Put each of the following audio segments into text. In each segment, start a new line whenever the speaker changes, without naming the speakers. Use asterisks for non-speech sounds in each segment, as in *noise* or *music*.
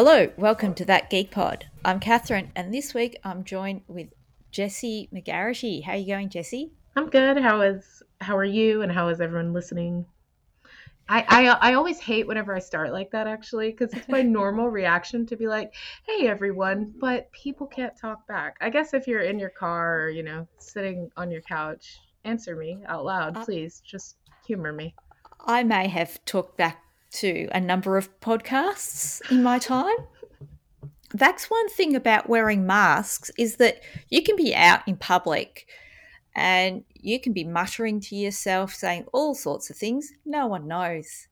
Hello, welcome to That Geek Pod. I'm Catherine, and this week I'm joined with Jesse McGarity. How are you going, Jesse?
I'm good. How is how are you and how is everyone listening? I, I I always hate whenever I start like that actually because it's my *laughs* normal reaction to be like, "Hey everyone," but people can't talk back. I guess if you're in your car or you know sitting on your couch, answer me out loud,
Uh,
please. Just humor me.
I may have talked back to a number of podcasts in my time. That's one thing about wearing masks is that you can be out in public and you can be muttering to yourself, saying all sorts of things. No one knows.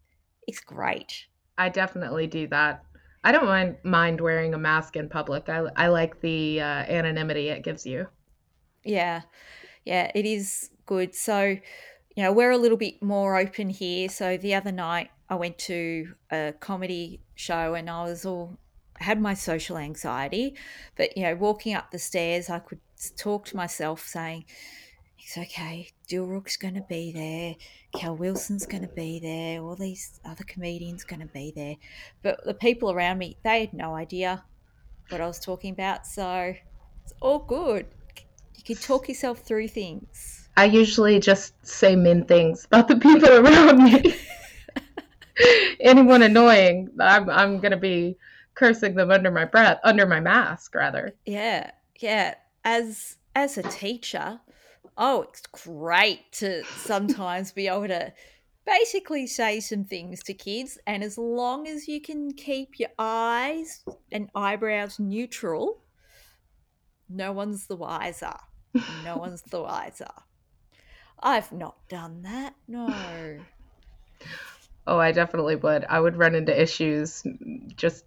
It's great.
I definitely do that. I don't mind mind wearing a mask in public. I I like the uh, anonymity it gives you.
Yeah, yeah, it is good. So, you know, we're a little bit more open here. So the other night I went to a comedy show and I was all had my social anxiety, but you know, walking up the stairs, I could talk to myself saying, "It's okay. Dilruk's going to be there. Cal Wilson's going to be there. All these other comedians going to be there." But the people around me, they had no idea what I was talking about. So it's all good. You can talk yourself through things.
I usually just say mean things about the people around me. *laughs* *laughs* Anyone annoying, I'm I'm gonna be cursing them under my breath, under my mask, rather.
Yeah, yeah. As as a teacher, oh, it's great to sometimes be able to basically say some things to kids, and as long as you can keep your eyes and eyebrows neutral, no one's the wiser. No *laughs* one's the wiser. I've not done that. No. *laughs*
Oh, I definitely would. I would run into issues just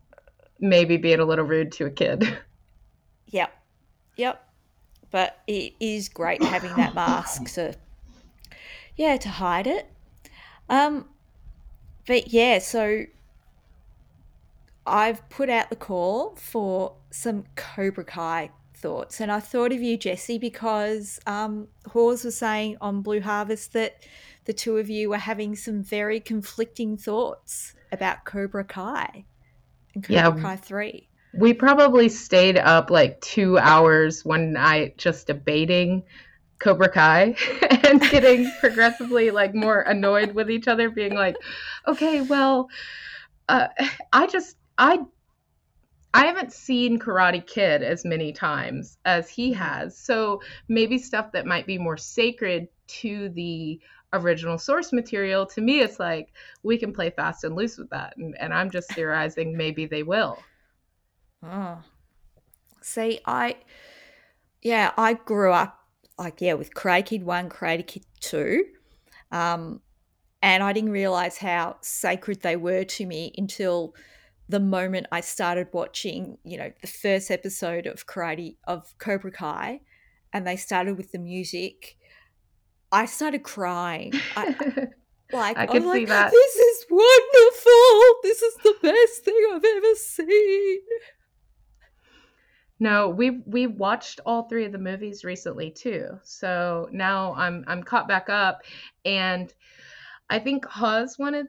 maybe being a little rude to a kid. *laughs*
Yep. Yep. But it is great having that mask to yeah, to hide it. Um but yeah, so I've put out the call for some Cobra Kai thoughts, and I thought of you, Jesse, because um, Hawes was saying on Blue Harvest that the two of you were having some very conflicting thoughts about Cobra Kai and Cobra
Yeah,
Kai Three.
we probably stayed up like two hours one night just debating Cobra Kai *laughs* and getting *laughs* progressively like more annoyed with each other, being like, okay, well, uh, I just I I haven't seen Karate Kid as many times as he
Mhm.
has. So maybe stuff that might be more sacred to the original source material, to me, it's like we can play fast and loose with that. And, and I'm just theorizing maybe they will.
Oh, see, I yeah, I grew up like yeah with Karate Kid One, Karate Kid Two, um, and I didn't realize how sacred they were to me until the moment I started watching, you know, the first episode of Karate of Cobra Kai, and they started with the music. I started crying. I *laughs* like
I see
like,
that.
"This is wonderful! This is the best thing I've ever seen."
No, we we watched all three of the movies recently too. So now I'm I'm caught back up and I think Hawes wanted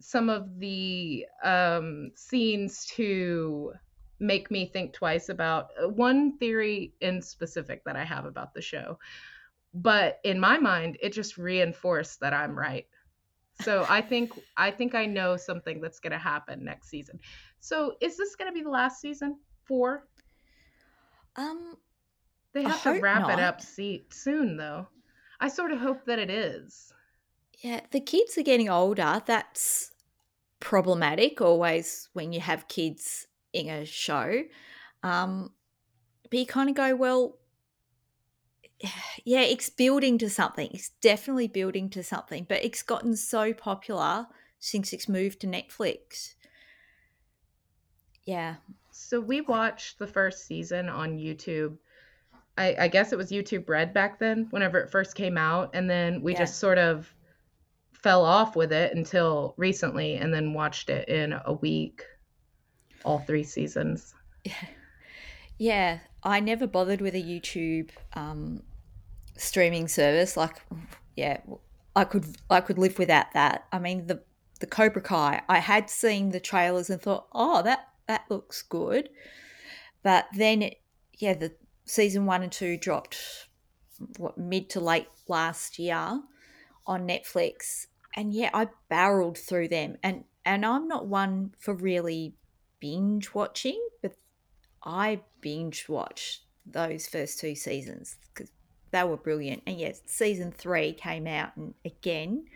some of the um scenes to make me think twice about uh, one theory in specific that I have about the show. But in my mind, it just reinforced that I'm right. So I think I think I know something that's going to happen next season. So is this going to be the last season? 4?
Um,
They have to wrap it up see- soon, though. I sort of hope that it is.
Yeah, the kids are getting older. That's problematic always when you have kids in a show. Um, but you kind of go, well, *sighs* yeah, it's building to something. It's definitely building to something, but it's gotten so popular since it's moved to Netflix. Yeah.
So we watched the first season on YouTube. I, I guess it was YouTube Red back then, whenever it first came out, and then we
Yeah.
just sort of fell off with it until recently, and then watched it in a week, all three seasons. *laughs*
Yeah. Yeah, I never bothered with a YouTube um, streaming service. Like, yeah, I could I could live without that. I mean, the the Cobra Kai. I had seen the trailers and thought, oh, that that looks good. But then, it, yeah, the season one and two dropped what mid to late last year on Netflix, and yeah, I barreled through them, and and I'm not one for really binge watching, but I binge watched those first two seasons because they were brilliant. And yes, season three came out, and again,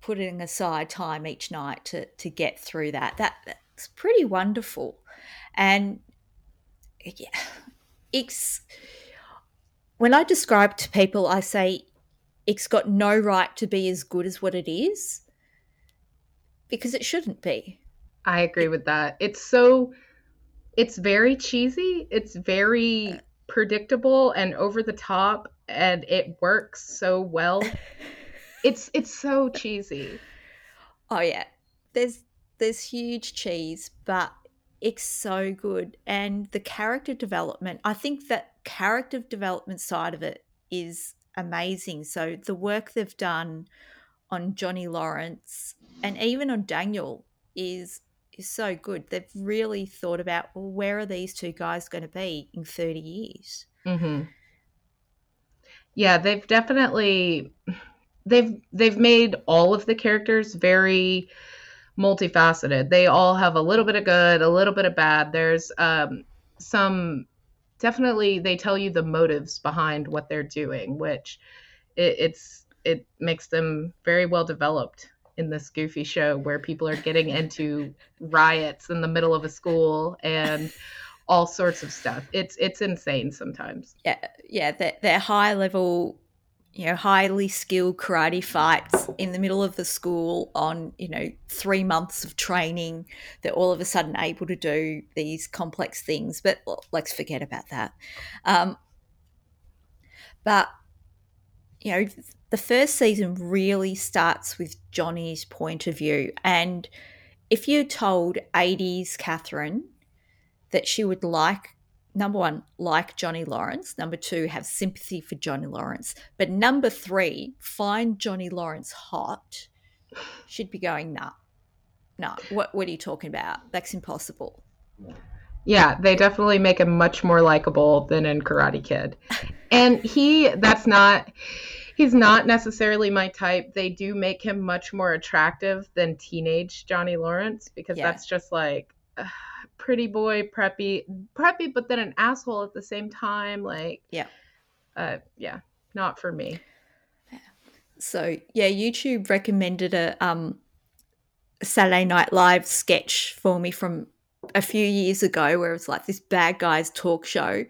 putting aside time each night to to get through that. That that's pretty wonderful, and yeah, it's when I describe to people, I say it's got no right to be as good as what it is because it shouldn't be.
I agree with that. It's so it's very cheesy. It's very uh, predictable and over the top and it works so well. *laughs* it's it's so cheesy.
Oh yeah. There's there's huge cheese, but it's so good and the character development. I think that character development side of it is amazing. So the work they've done on Johnny Lawrence and even on Daniel is is so good. They've really thought about well, where are these two guys going to be in thirty years?
Mm-hmm. Yeah, they've definitely they've they've made all of the characters very multifaceted. They all have a little bit of good, a little bit of bad. There's um, some definitely they tell you the motives behind what they're doing, which it, it's it makes them very well developed in this goofy show where people are getting into riots in the middle of a school and all sorts of stuff. It's it's insane sometimes.
Yeah, yeah, they're, they're high level, you know, highly skilled karate fights in the middle of the school on you know three months of training. They're all of a sudden able to do these complex things. But well, let's forget about that. Um, but you know, the first season really starts with Johnny's point of view. And if you told 80s Catherine that she would like, number one, like Johnny Lawrence, number two, have sympathy for Johnny Lawrence, but number three, find Johnny Lawrence hot, she'd be going, nah, nah, what, what are you talking about? That's impossible.
Yeah, they definitely make him much more likable than in Karate Kid. And he, that's not he's not necessarily my type. They do make him much more attractive than teenage Johnny Lawrence because yeah. that's just like uh, *sighs* pretty boy, preppy, preppy, but then an asshole at the same time. Like,
yeah,
uh, yeah, not for me.
So yeah, YouTube recommended a um Saturday Night Live sketch for me from a few years ago, where it's like this bad guys talk show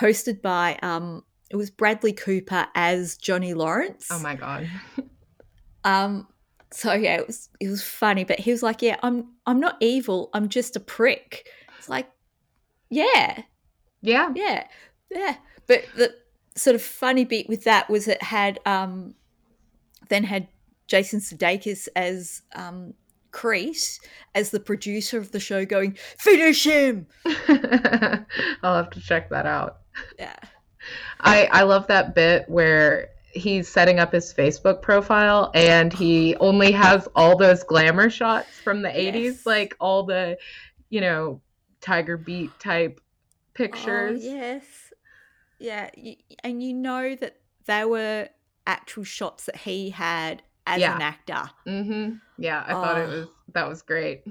hosted by um it was Bradley Cooper as Johnny Lawrence.
Oh my god. *laughs*
um so yeah, it was it was funny, but he was like, "Yeah, I'm I'm not evil. I'm just a prick." It's like, yeah,
yeah,
yeah, yeah. But the sort of funny bit with that was it had um then had Jason Sudeikis as um Kreese as the producer of the show going, "Finish him." *laughs*
I'll have to check that out.
Yeah.
I I love that bit where he's setting up his Facebook profile and he only has all those glamour shots from the 80s yes. like all the you know tiger beat type pictures.
Oh, yes. Yeah, and you know that there were actual shots that he had as yeah. an actor.
Mhm. Yeah, I oh. thought it was that was great.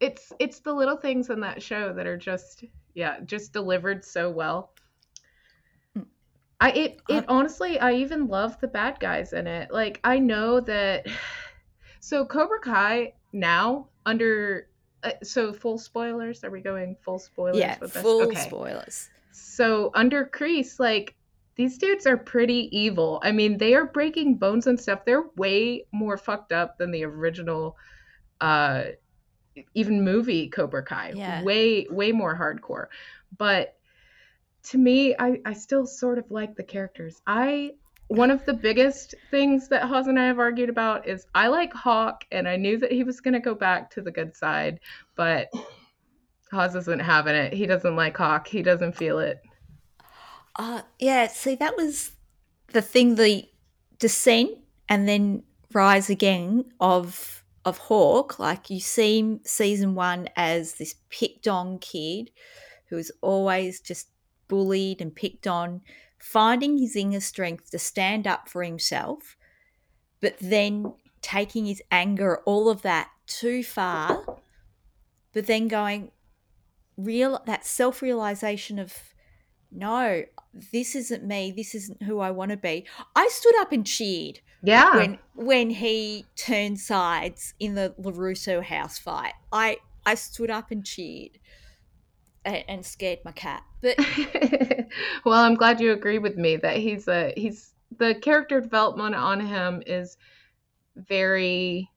It's it's the little things in that show that are just yeah, just delivered so well. I it it honestly I even love the bad guys in it. Like I know that *sighs* so Cobra Kai now under uh, so full spoilers are we going full spoilers
yeah, full okay. spoilers.
So under Kreese like these dudes are pretty evil. I mean, they are breaking bones and stuff. They're way more fucked up than the original uh even movie Cobra Kai.
Yeah.
Way way more hardcore. But to me, I, I still sort of like the characters. I one of the biggest things that Hawes and I have argued about is I like Hawk, and I knew that he was going to go back to the good side, but Hawes isn't having it. He doesn't like Hawk. He doesn't feel it.
Uh, yeah, see, that was the thing the descent and then rise again of of Hawk. Like you see season one as this picked on kid who is always just bullied and picked on, finding his inner strength to stand up for himself, but then taking his anger, all of that too far, but then going real that self realization of no, this isn't me. This isn't who I want to be. I stood up and cheered.
Yeah.
When when he turned sides in the LaRusso house fight. I I stood up and cheered and, scared my cat. But *laughs*
well, I'm glad you agree with me that he's a he's the character development on him is very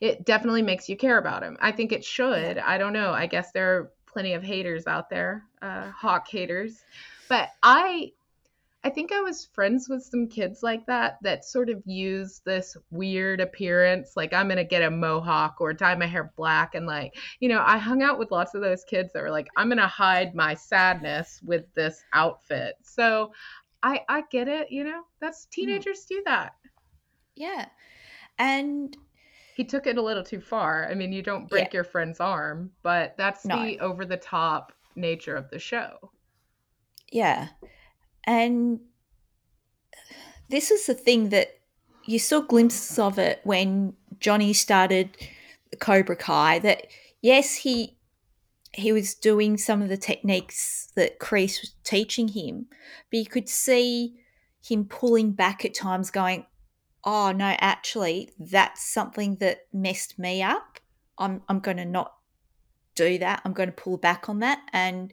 it definitely makes you care about him. I think it should. I don't know. I guess there are plenty of haters out there, uh, hawk haters. But I I think I was friends with some kids like that that sort of use this weird appearance, like I'm gonna get a mohawk or dye my hair black, and like you know, I hung out with lots of those kids that were like, I'm gonna hide my sadness with this outfit. So I I get it, you know, that's hmm. teenagers do that.
yeah. And
He took it a little too far. I mean, you don't break
Yeah.
your friend's arm, but that's
No.
the over the top nature of the show.
Yeah. And this is the thing that you saw glimpses of it when Johnny started Cobra Kai that yes he he was doing some of the techniques that Kreese was teaching him, but you could see him pulling back at times going, Oh no, actually that's something that messed me up. I'm I'm gonna not do that. I'm going to pull back on that and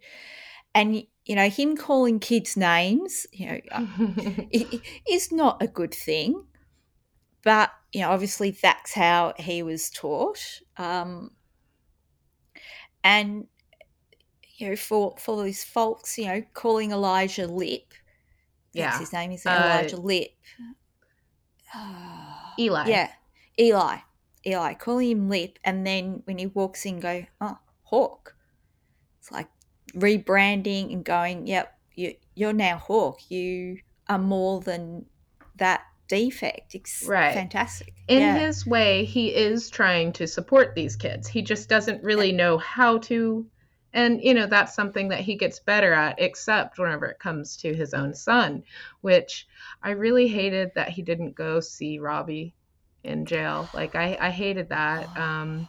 and you know him calling kids names you know uh, *laughs* is not a good thing but you know obviously that's how he was taught um and you know for for these folks you know calling elijah lip
Yeah.
yeah his name is
Uh,
elijah lip *sighs*
Eli.
yeah eli eli calling him lip and then when he walks in go oh hawk it's like rebranding and going yep you, you're now hawk you are more than that defect it's
Right.
fantastic
in
yeah.
his way, he is trying to support these kids. He just doesn't really know how to. And, you know, that's something that he gets better at, except whenever it comes to his own son, which I really hated that he didn't go see Robbie in jail. Like, I, I hated that. Um,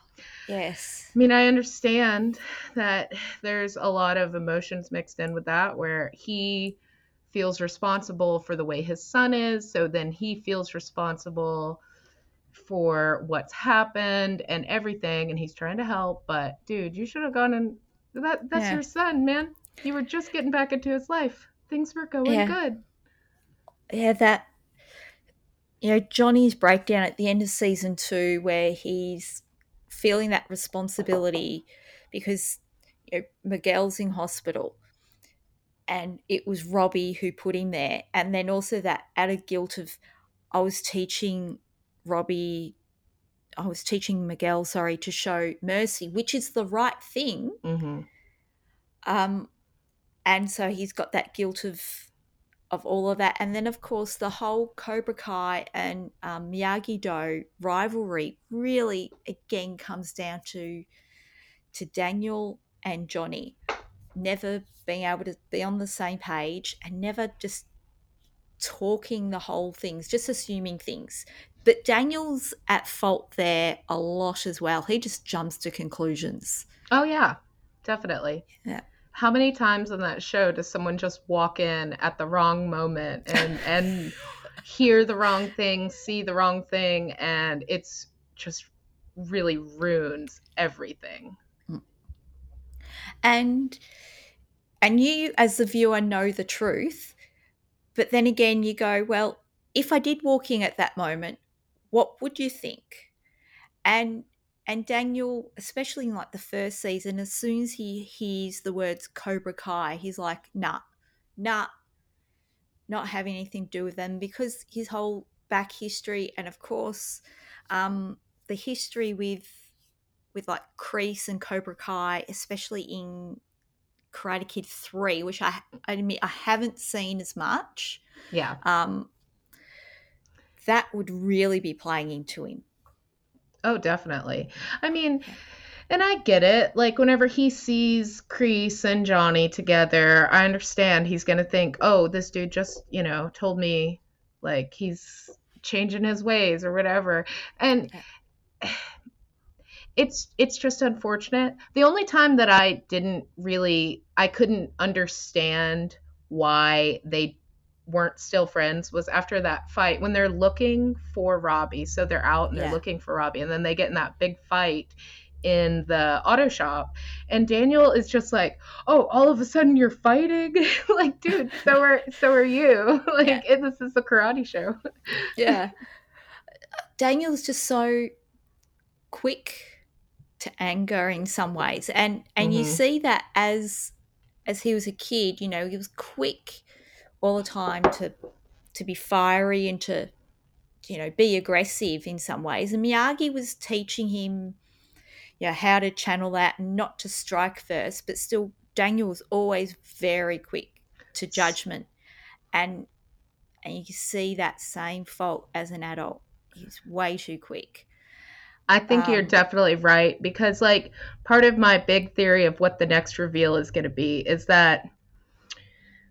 yes
I mean, I understand that there's a lot of emotions mixed in with that, where he feels responsible for the way his son is, so then he feels responsible for what's happened and everything, and he's trying to help. But dude, you should have gone and that that's
Yeah.
your son, man. You were just getting back into his life. Things were going
Yeah.
good.
yeah that you know johnny's breakdown at the end of season two where he's feeling that responsibility because you know, miguel's in hospital and it was robbie who put him there. And then also that added guilt of i was teaching robbie i was teaching miguel sorry to show mercy which is the right thing.
Hmm
um, and so he's got that guilt of of all of that, and then of course the whole Cobra Kai and um, Miyagi Do rivalry really again comes down to to Daniel and Johnny never being able to be on the same page and never just talking the whole things, just assuming things. But Daniel's at fault there a lot as well. He just jumps to conclusions.
Oh yeah, definitely.
Yeah.
How many times on that show does someone just walk in at the wrong moment and *laughs* and hear the wrong thing, see the wrong thing, and it's just really ruins everything.
and and you as the viewer know the truth but then again you go well if i did walk in at that moment what would you think and and daniel especially in like the first season as soon as he hears the words cobra kai he's like nah nah not having anything to do with them because his whole back history and of course um the history with with like Kreese and Cobra Kai, especially in Karate Kid 3, which I, I admit I haven't seen as much,
Yeah.
um, that would really be playing into him.
Oh, definitely. I mean, and I get it. Like whenever he sees Kreese and Johnny together, I understand he's gonna think, "Oh, this dude just, you know, told me like he's changing his ways or whatever." And it's it's just unfortunate. The only time that I didn't really I couldn't understand why they weren't still friends was after that fight when they're looking for Robbie. So they're out and they're looking for Robbie and then they get in that big fight in the auto shop and Daniel is just like, "Oh, all of a sudden you're fighting?" *laughs* like, dude, so are so are you. *laughs* like
Yeah.
it, this is a karate show. *laughs*
Yeah. Daniel's just so quick to anger in some ways. And and you
Mhm.
see that as as he was a kid, you know, he was quick all the time to to be fiery and to you know be aggressive in some ways. And Miyagi was teaching him you know, how to channel that and not to strike first, but still Daniel was always very quick to judgment. And and you can see that same fault as an adult. He's way too quick.
I think you're
Um,
definitely right because, like, part of my big theory of what the next reveal is going to be is that.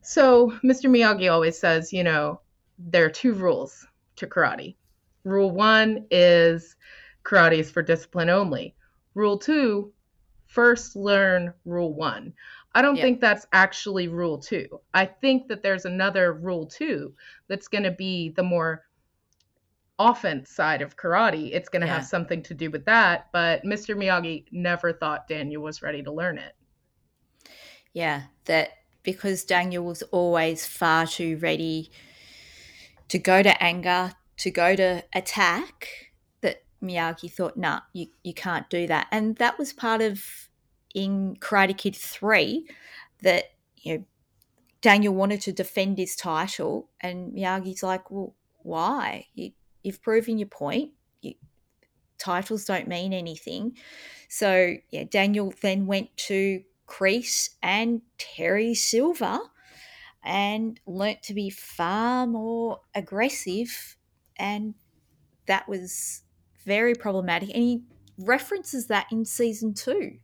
So, Mr. Miyagi always says, you know, there are two rules to karate. Rule one is karate is for discipline only. Rule two, first learn rule one. I don't
Yeah.
think that's actually rule two. I think that there's another rule two that's going to be the more offense side of karate. It's going to
Yeah.
have something to do with that. But Mr. Miyagi never thought Daniel was ready to learn it.
yeah, that because Daniel was always far too ready to go to anger, to go to attack, that Miyagi thought, nah, you, you can't do that. And that was part of in Karate Kid 3 that, you know, Daniel wanted to defend his title, and Miyagi's like, well, why? You, you've proven your point. You, titles don't mean anything. So, yeah, Daniel then went to Kreese and Terry Silver and learnt to be far more aggressive. And that was very problematic. And he references that in season two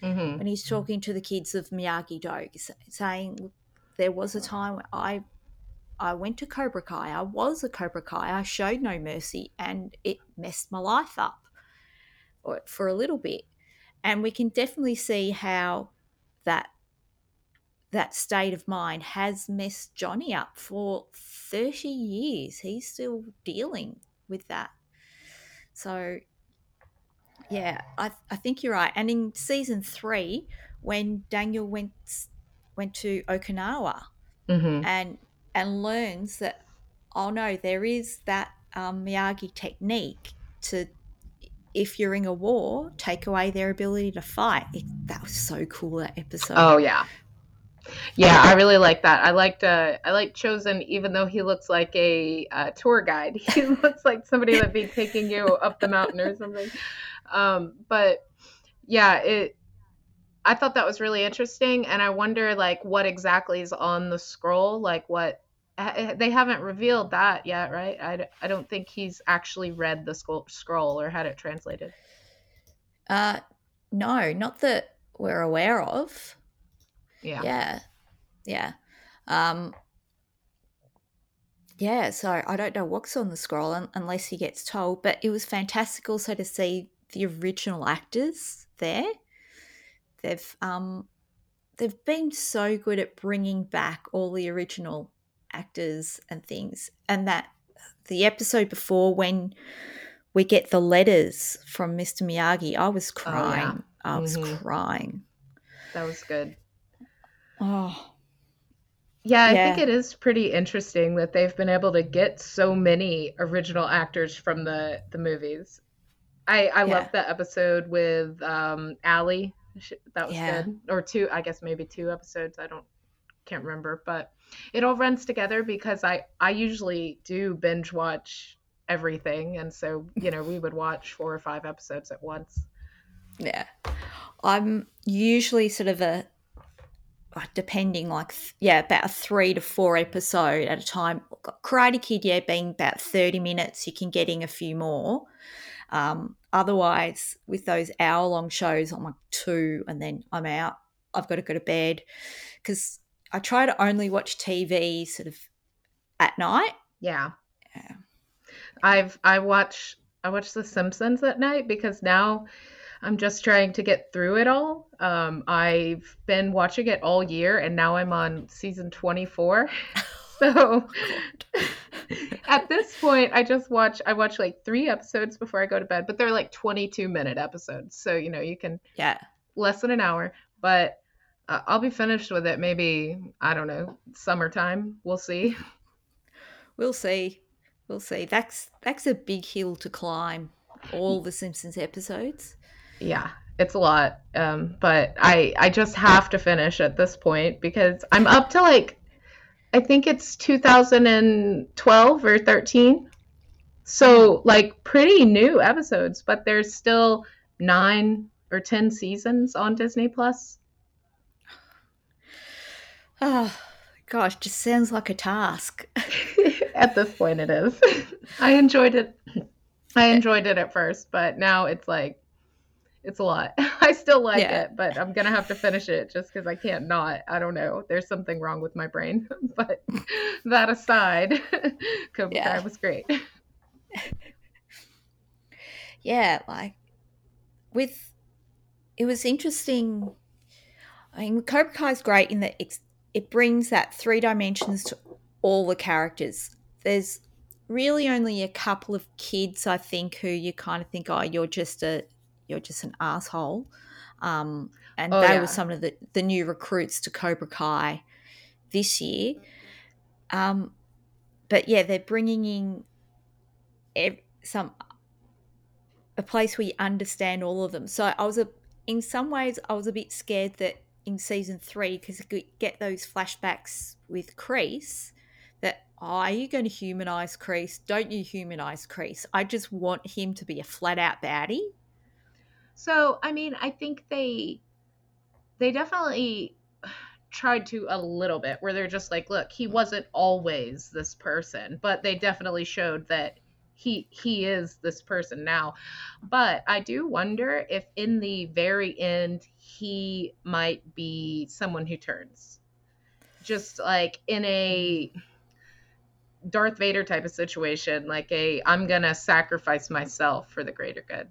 hmm
when he's talking to the kids of Miyagi Do, saying, there was a time when I I went to Cobra Kai. I was a Cobra Kai. I showed no mercy, and it messed my life up or for a little bit. And we can definitely see how that that state of mind has messed Johnny up for 30 years. He's still dealing with that. So yeah, I, I think you're right. And in season three, when Daniel went went to Okinawa
hmm
and and learns that oh no, there is that um, Miyagi technique to if you're in a war, take away their ability to fight. It, that was so cool that episode.
Oh yeah, yeah. I really like that. I liked uh, I like Chozen, even though he looks like a uh, tour guide. *laughs* He looks like somebody that'd be taking you up the mountain or something. Um, but yeah, it. I thought that was really interesting, and I wonder like what exactly is on the scroll. Like what ha- they haven't revealed that yet, right? I, I don't think he's actually read the scroll, scroll or had it translated.
Uh, no, not that we're aware of.
Yeah.
Yeah, yeah, um, yeah. So I don't know what's on the scroll un- unless he gets told. But it was fantastic also to see the original actors there. They've um, they've been so good at bringing back all the original actors and things, and that the episode before when we get the letters from Mr. Miyagi, I was
Oh, yeah.
crying. I was
Mhm.
crying.
That was good.
Oh,
Yeah, I think it is pretty interesting that they've been able to get so many original actors from the the movies. I I
Yeah.
love the episode with um Ali. That was
Yeah.
good. Or two, I guess maybe two episodes. I don't can't remember, but it all runs together because I I usually do binge watch everything and so, you know, we would watch four or five episodes at once.
yeah. I'm usually sort of a uh, depending like yeah about a three to four episode at a time karate kid yeah being about 30 minutes you can get in a few more Um, otherwise, with those hour long shows, I'm like two and then I'm out. I've got to go to bed because I try to only watch TV sort of at night.
Yeah.
Yeah.
I've I watch I watch The Simpsons at night because now I'm just trying to get through it all. Um, I've been watching it all year, and now I'm on season 24. *laughs* so at this point, I just watch. I watch like three episodes before I go to bed, but they're like 22 minute episodes, so you know you can
Yeah.
less than an hour. But uh, I'll be finished with it maybe I don't know summertime. We'll see.
We'll see. We'll see. That's that's a big hill to climb. All the Simpsons episodes.
Yeah, it's a lot. Um, but I I just have to finish at this point because I'm up to like I think it's 2012 or 13. So like pretty new episodes, but there's still 9 or 10 seasons on Disney Plus.
Oh, gosh, just sounds like a task. *laughs*
at this point it is. *laughs* I enjoyed it. I enjoyed it at first, but now it's like it's a lot. *laughs* I still like
Yeah.
it, but I'm gonna have to finish it just because I can't not. I don't know. There's something wrong with my brain. but that aside, Cobra
Yeah.
Kai was great.
yeah, like with it was interesting. I mean, Cobra Kai is great in that it's, it brings that three dimensions to all the characters. There's really only a couple of kids, I think, who you kind of think, oh, you're just a you're just an asshole. Um, and
Oh,
they
yeah.
were some of the, the new recruits to Cobra Kai this year. Um, but yeah, they're bringing in ev- some a place where you understand all of them. So I was a, in some ways, I was a bit scared that in season three, because you get those flashbacks with Kreese, that are you going to humanize Kreese? Don't you humanize Kreese? I just want him to be a flat out baddie.
So I mean, I think they they definitely *sighs* tried to a little bit where they're just like, look, he wasn't always this person, but they definitely showed that he he is this person now. But I do wonder if in the very end he might be someone who turns. Just like in a Darth Vader type of situation, like a I'm gonna sacrifice myself for the greater good.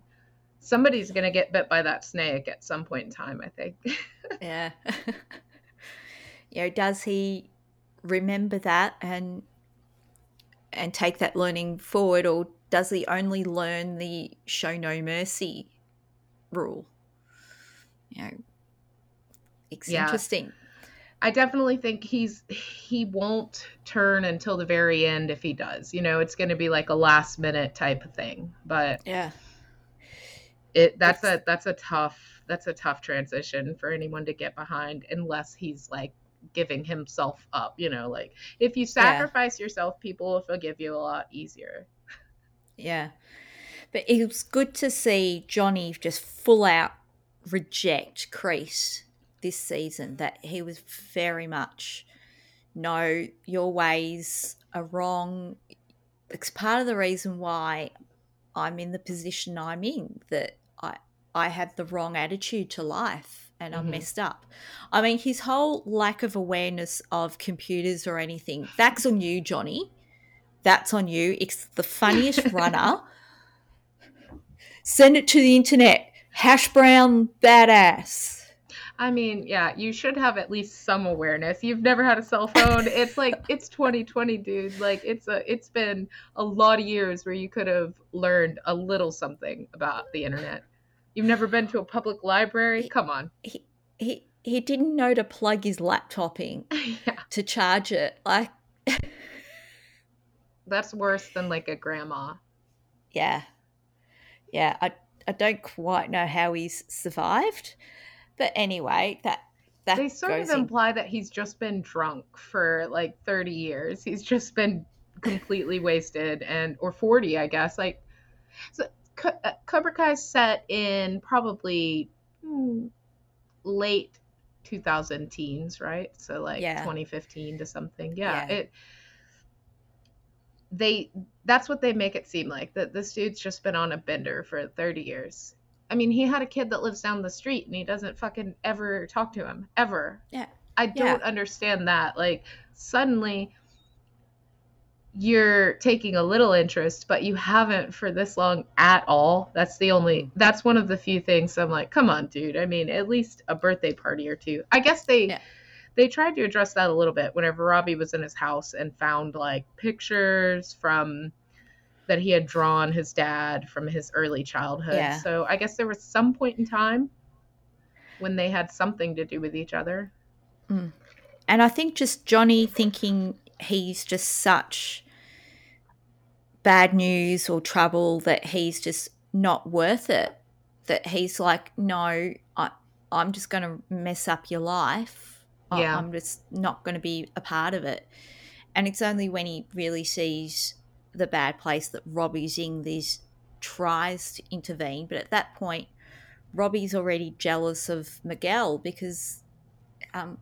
Somebody's gonna get bit by that snake at some point in time, I think. *laughs*
Yeah. *laughs* you know, does he remember that and and take that learning forward or does he only learn the show no mercy rule? You know, it's
Yeah.
interesting.
I definitely think he's he won't turn until the very end if he does. You know, it's gonna be like a last minute type of thing. But
Yeah.
it that's
It's-
a that's a tough that's a tough transition for anyone to get behind unless he's like giving himself up, you know, like if you sacrifice yourself, people will forgive you a lot easier.
Yeah. But it was good to see Johnny just full out reject Kreese this season, that he was very much, no, your ways are wrong. It's part of the reason why I'm in the position I'm in, that I, I have the wrong attitude to life and I'm
Mhm.
messed up. I mean, his whole lack of awareness of computers or anything, that's on you, Johnny. That's on you. It's the funniest *laughs* runner. Send it to the internet. Hash brown badass.
I mean, yeah, you should have at least some awareness. You've never had a cell phone. It's like *laughs* it's 2020, dude. Like it's a it's been a lot of years where you could have learned a little something about the internet. You've never been to a public library? Come on.
He he he didn't know to plug his laptop in *laughs*
yeah,
to charge it. Like *laughs*
that's worse than like a grandma.
yeah. Yeah, I I don't quite know how he's survived. But anyway, that that
They sort of
in-
imply that he's just been drunk for like 30 years. He's just been completely wasted and or 40, I guess. Like so Cobra Kai set in probably hmm, late 2000 teens, right? So like
Yeah.
2015 to something. Yeah,
Yeah.
it they that's what they make it seem like that this dude's just been on a bender for 30 years. I mean, he had a kid that lives down the street and he doesn't fucking ever talk to him ever.
Yeah.
I don't
Yeah.
understand that. Like suddenly you're taking a little interest, but you haven't for this long at all. That's the only hmm. that's one of the few things I'm like, come on, dude. I mean, at least a birthday party or two. I guess they
Yeah.
they tried to address that a little bit whenever Robbie was in his house and found like pictures from that he had drawn his dad from his early childhood.
Yeah.
So I guess there was some point in time when they had something to do with each other. Hmm.
And I think just Johnny thinking he's just such bad news or trouble that he's just not worth it. That he's like, no, I, I'm just going to mess up your life.
Yeah.
I'm just not going to be a part of it. And it's only when he really sees the bad place that Robbie's in, these tries to intervene. But at that point, Robbie's already jealous of Miguel because um,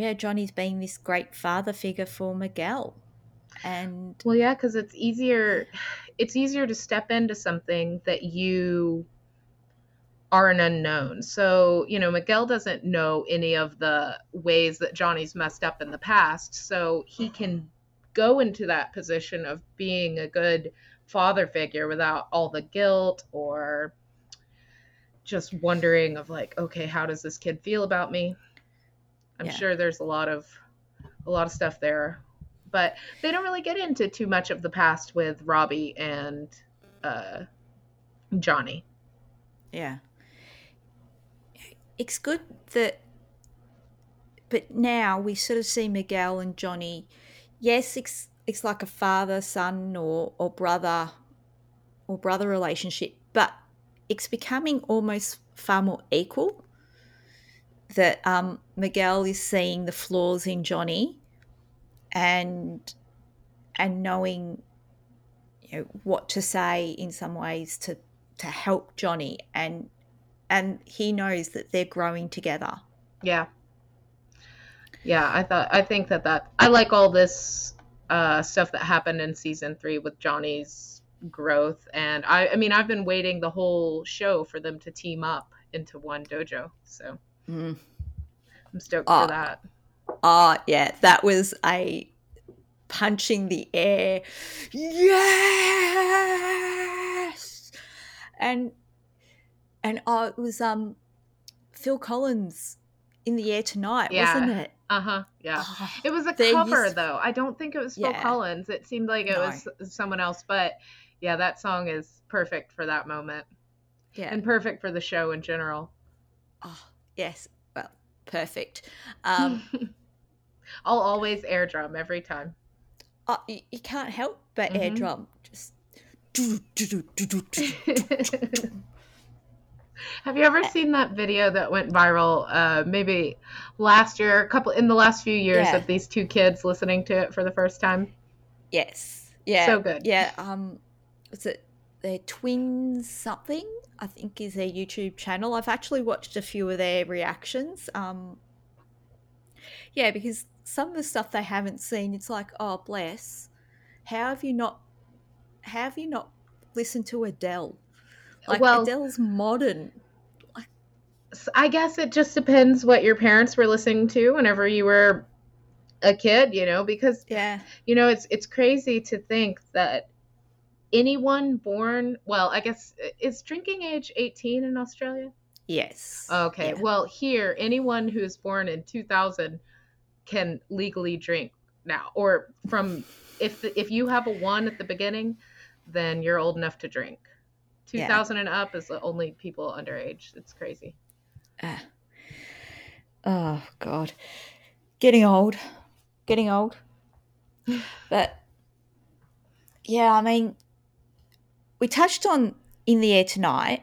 yeah, Johnny's been this great father figure for Miguel. And
Well, yeah, because it's easier. It's easier to step into something that you are an unknown. So you know, Miguel doesn't know any of the ways that Johnny's messed up in the past, so he can go into that position of being a good father figure without all the guilt or just wondering of like, okay, how does this kid feel about me? I'm
Yeah.
sure there's a lot of a lot of stuff there but they don't really get into too much of the past with Robbie and uh, Johnny.
yeah. It's good that but now we sort of see Miguel and Johnny. Yes, it's it's like a father son or or brother or brother relationship, but it's becoming almost far more equal. That um, Miguel is seeing the flaws in Johnny, and and knowing you know what to say in some ways to to help Johnny, and and he knows that they're growing together.
Yeah, yeah. I thought I think that that I like all this uh, stuff that happened in season three with Johnny's growth, and I I mean I've been waiting the whole show for them to team up into one dojo, so
Mm.
I'm stoked for that.
Oh, yeah, that was a punching the air. Yes! And and oh, it was um Phil Collins in the air tonight,
Yeah.
wasn't it?
Uh huh. Yeah.
Oh,
It was a cover
used-
though. I don't think it was Phil
Yeah.
Collins. It seemed like it
No.
was someone else, but yeah, that song is perfect for that moment
yeah.
and perfect for the show in general.
oh, yes. Well, perfect. Um, *laughs*
I'll always air drum every time.
oh, you, you can't help but air
Mhm.
drum. Just.
Have you ever seen that video that went viral uh maybe last year, a couple in the last few years
Yeah.
of these two kids listening to it for the first time?
Yes. Yeah.
So good.
Yeah. Um, was it their twins something? I think is their YouTube channel. I've actually watched a few of their reactions. Um, yeah, because some of the stuff they haven't seen, it's like, oh bless, how have you not? How have you not listened to Adele? Like
Well-
Adele's modern.
I guess it just depends what your parents were listening to whenever you were a kid, you know, because
Yeah.
you know it's it's crazy to think that anyone born well i guess is drinking age 18 in australia
Yes.
okay
Yeah.
well here anyone who's born in 2000 can legally drink now or from if the, if you have a one at the beginning then you're old enough to drink
Yeah.
2000 and up is the only people underage it's crazy
Ah. Oh God, getting old, getting old. *sighs* but yeah, I mean, we touched on in the air tonight,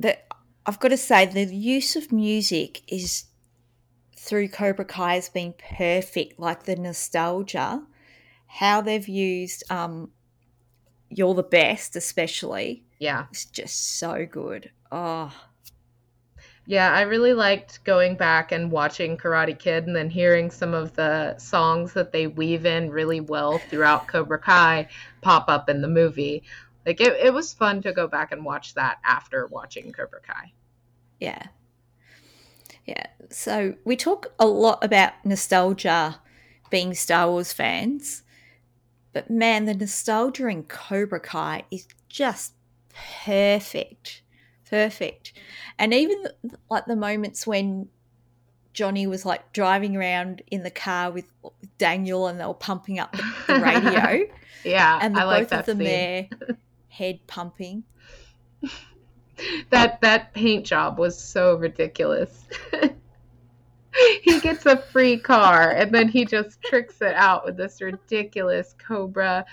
but I've got to say the use of music is through Cobra Kai has been perfect. Like the nostalgia, how they've used um, "You're the Best," especially,
yeah
it's just so good. Oh.
Yeah, I really liked going back and watching Karate Kid and then hearing some of the songs that they weave in really well throughout Cobra Kai pop up in the movie. Like it, it was fun to go back and watch that after watching Cobra Kai.
Yeah. Yeah. So we talk a lot about nostalgia being Star Wars fans, but man, the nostalgia in Cobra Kai is just perfect perfect. And even like the moments when Johnny was like driving around in the car with Daniel and they were pumping up the, the *laughs* radio.
yeah,
and the,
I like
both of them
scene.
there, *laughs* head pumping.
that that paint job was so ridiculous. *laughs* he gets a free car and then he just tricks it out with this ridiculous Cobra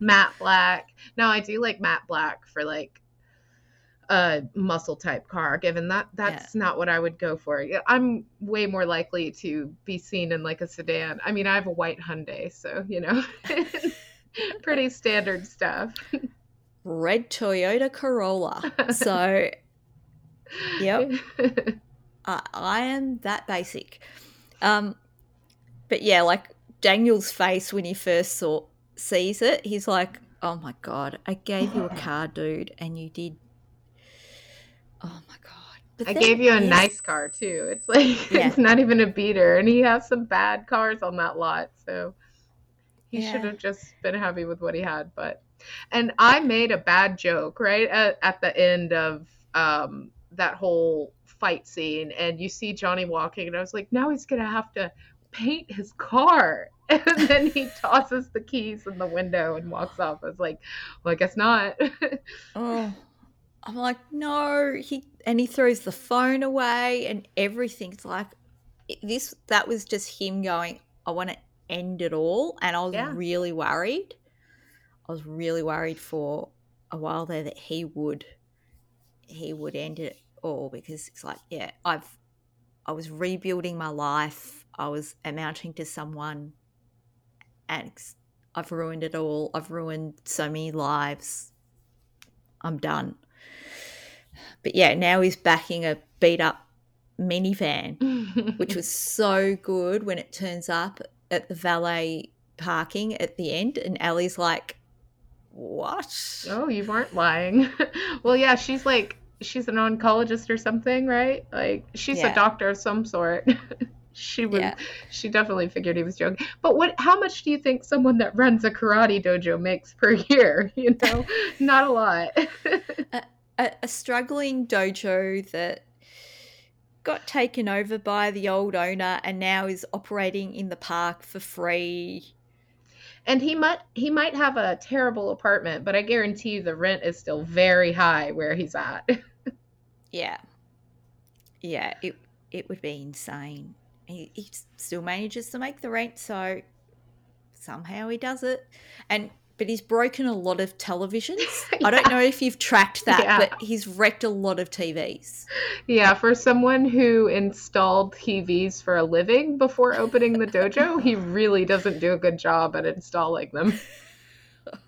matte black. Now I do like matte black for like a muscle type car given that that's yeah. not what i would go for i'm way more likely to be seen in like a sedan i mean i have a white hyundai so you know *laughs* pretty standard stuff *laughs*
red toyota corolla so *laughs* yep I, I am that basic um but yeah like daniel's face when he first saw sees it he's like oh my god i gave you a *laughs* car dude and you did Oh my god.
But I gave you a yes. nice car too. It's like *laughs* yeah. it's not even a beater, and he has some bad cars on that lot, so he yeah. should have just been happy with what he had. But and I made a bad joke right at, at the end of um, that whole fight scene, and you see Johnny walking, and I was like, now he's gonna have to paint his car. *laughs* And then he tosses the keys in the window and walks off. I was like, well, I guess not. *laughs*
oh, I'm like, no, he and he throws the phone away and everything's like this that was just him going, I want to end it all. And I was yeah. really worried. I was really worried for a while there that he would he would end it all because it's like, yeah, I've I was rebuilding my life. I was amounting to someone and I've ruined it all. I've ruined so many lives. I'm done. But yeah, now he's backing a beat up minivan, which *laughs* was so good when it turns up at the valet parking at the end. And Ellie's like, What?
Oh, you weren't lying. *laughs* well, yeah, she's like, she's an oncologist or something, right? Like, she's yeah. a doctor of some sort. *laughs* she was yeah. she definitely figured he was joking but what how much do you think someone that runs a karate dojo makes per *laughs* year you know not a lot
a, a struggling dojo that got taken over by the old owner and now is operating in the park for free.
And he might he might have a terrible apartment, but I guarantee you the rent is still very high where he's at.
yeah. Yeah, it it would be insane. He, he still manages to make the rent, so somehow he does it. And but he's broken a lot of televisions. yeah. *laughs* I don't know if you've tracked that, yeah. but he's wrecked a lot of TVs.
Yeah, for someone who installed TVs for a living before opening the dojo, he really doesn't do a good job at installing them. *laughs*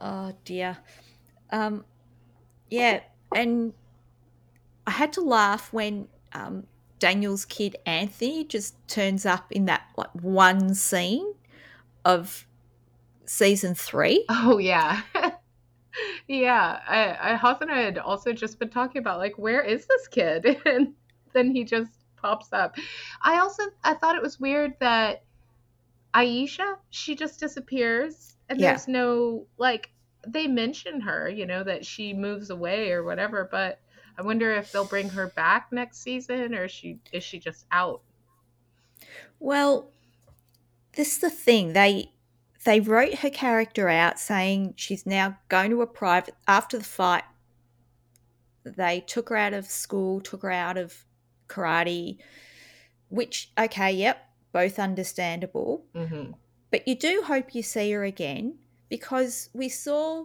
oh dear. Um, yeah, and I had to laugh when um, Daniel's kid Anthony just turns up in that like one scene of season three.
Oh yeah. *laughs* yeah. I, I I had also just been talking about like where is this kid? *laughs* and then he just pops up. I also I thought it was weird that Aisha, she just disappears and yeah. there's no like they mention her, you know, that she moves away or whatever, but I wonder if they'll bring her back next season or is she is she just out?
Well, this is the thing they they wrote her character out saying she's now going to a private after the fight they took her out of school took her out of karate which okay yep both understandable
mm-hmm.
but you do hope you see her again because we saw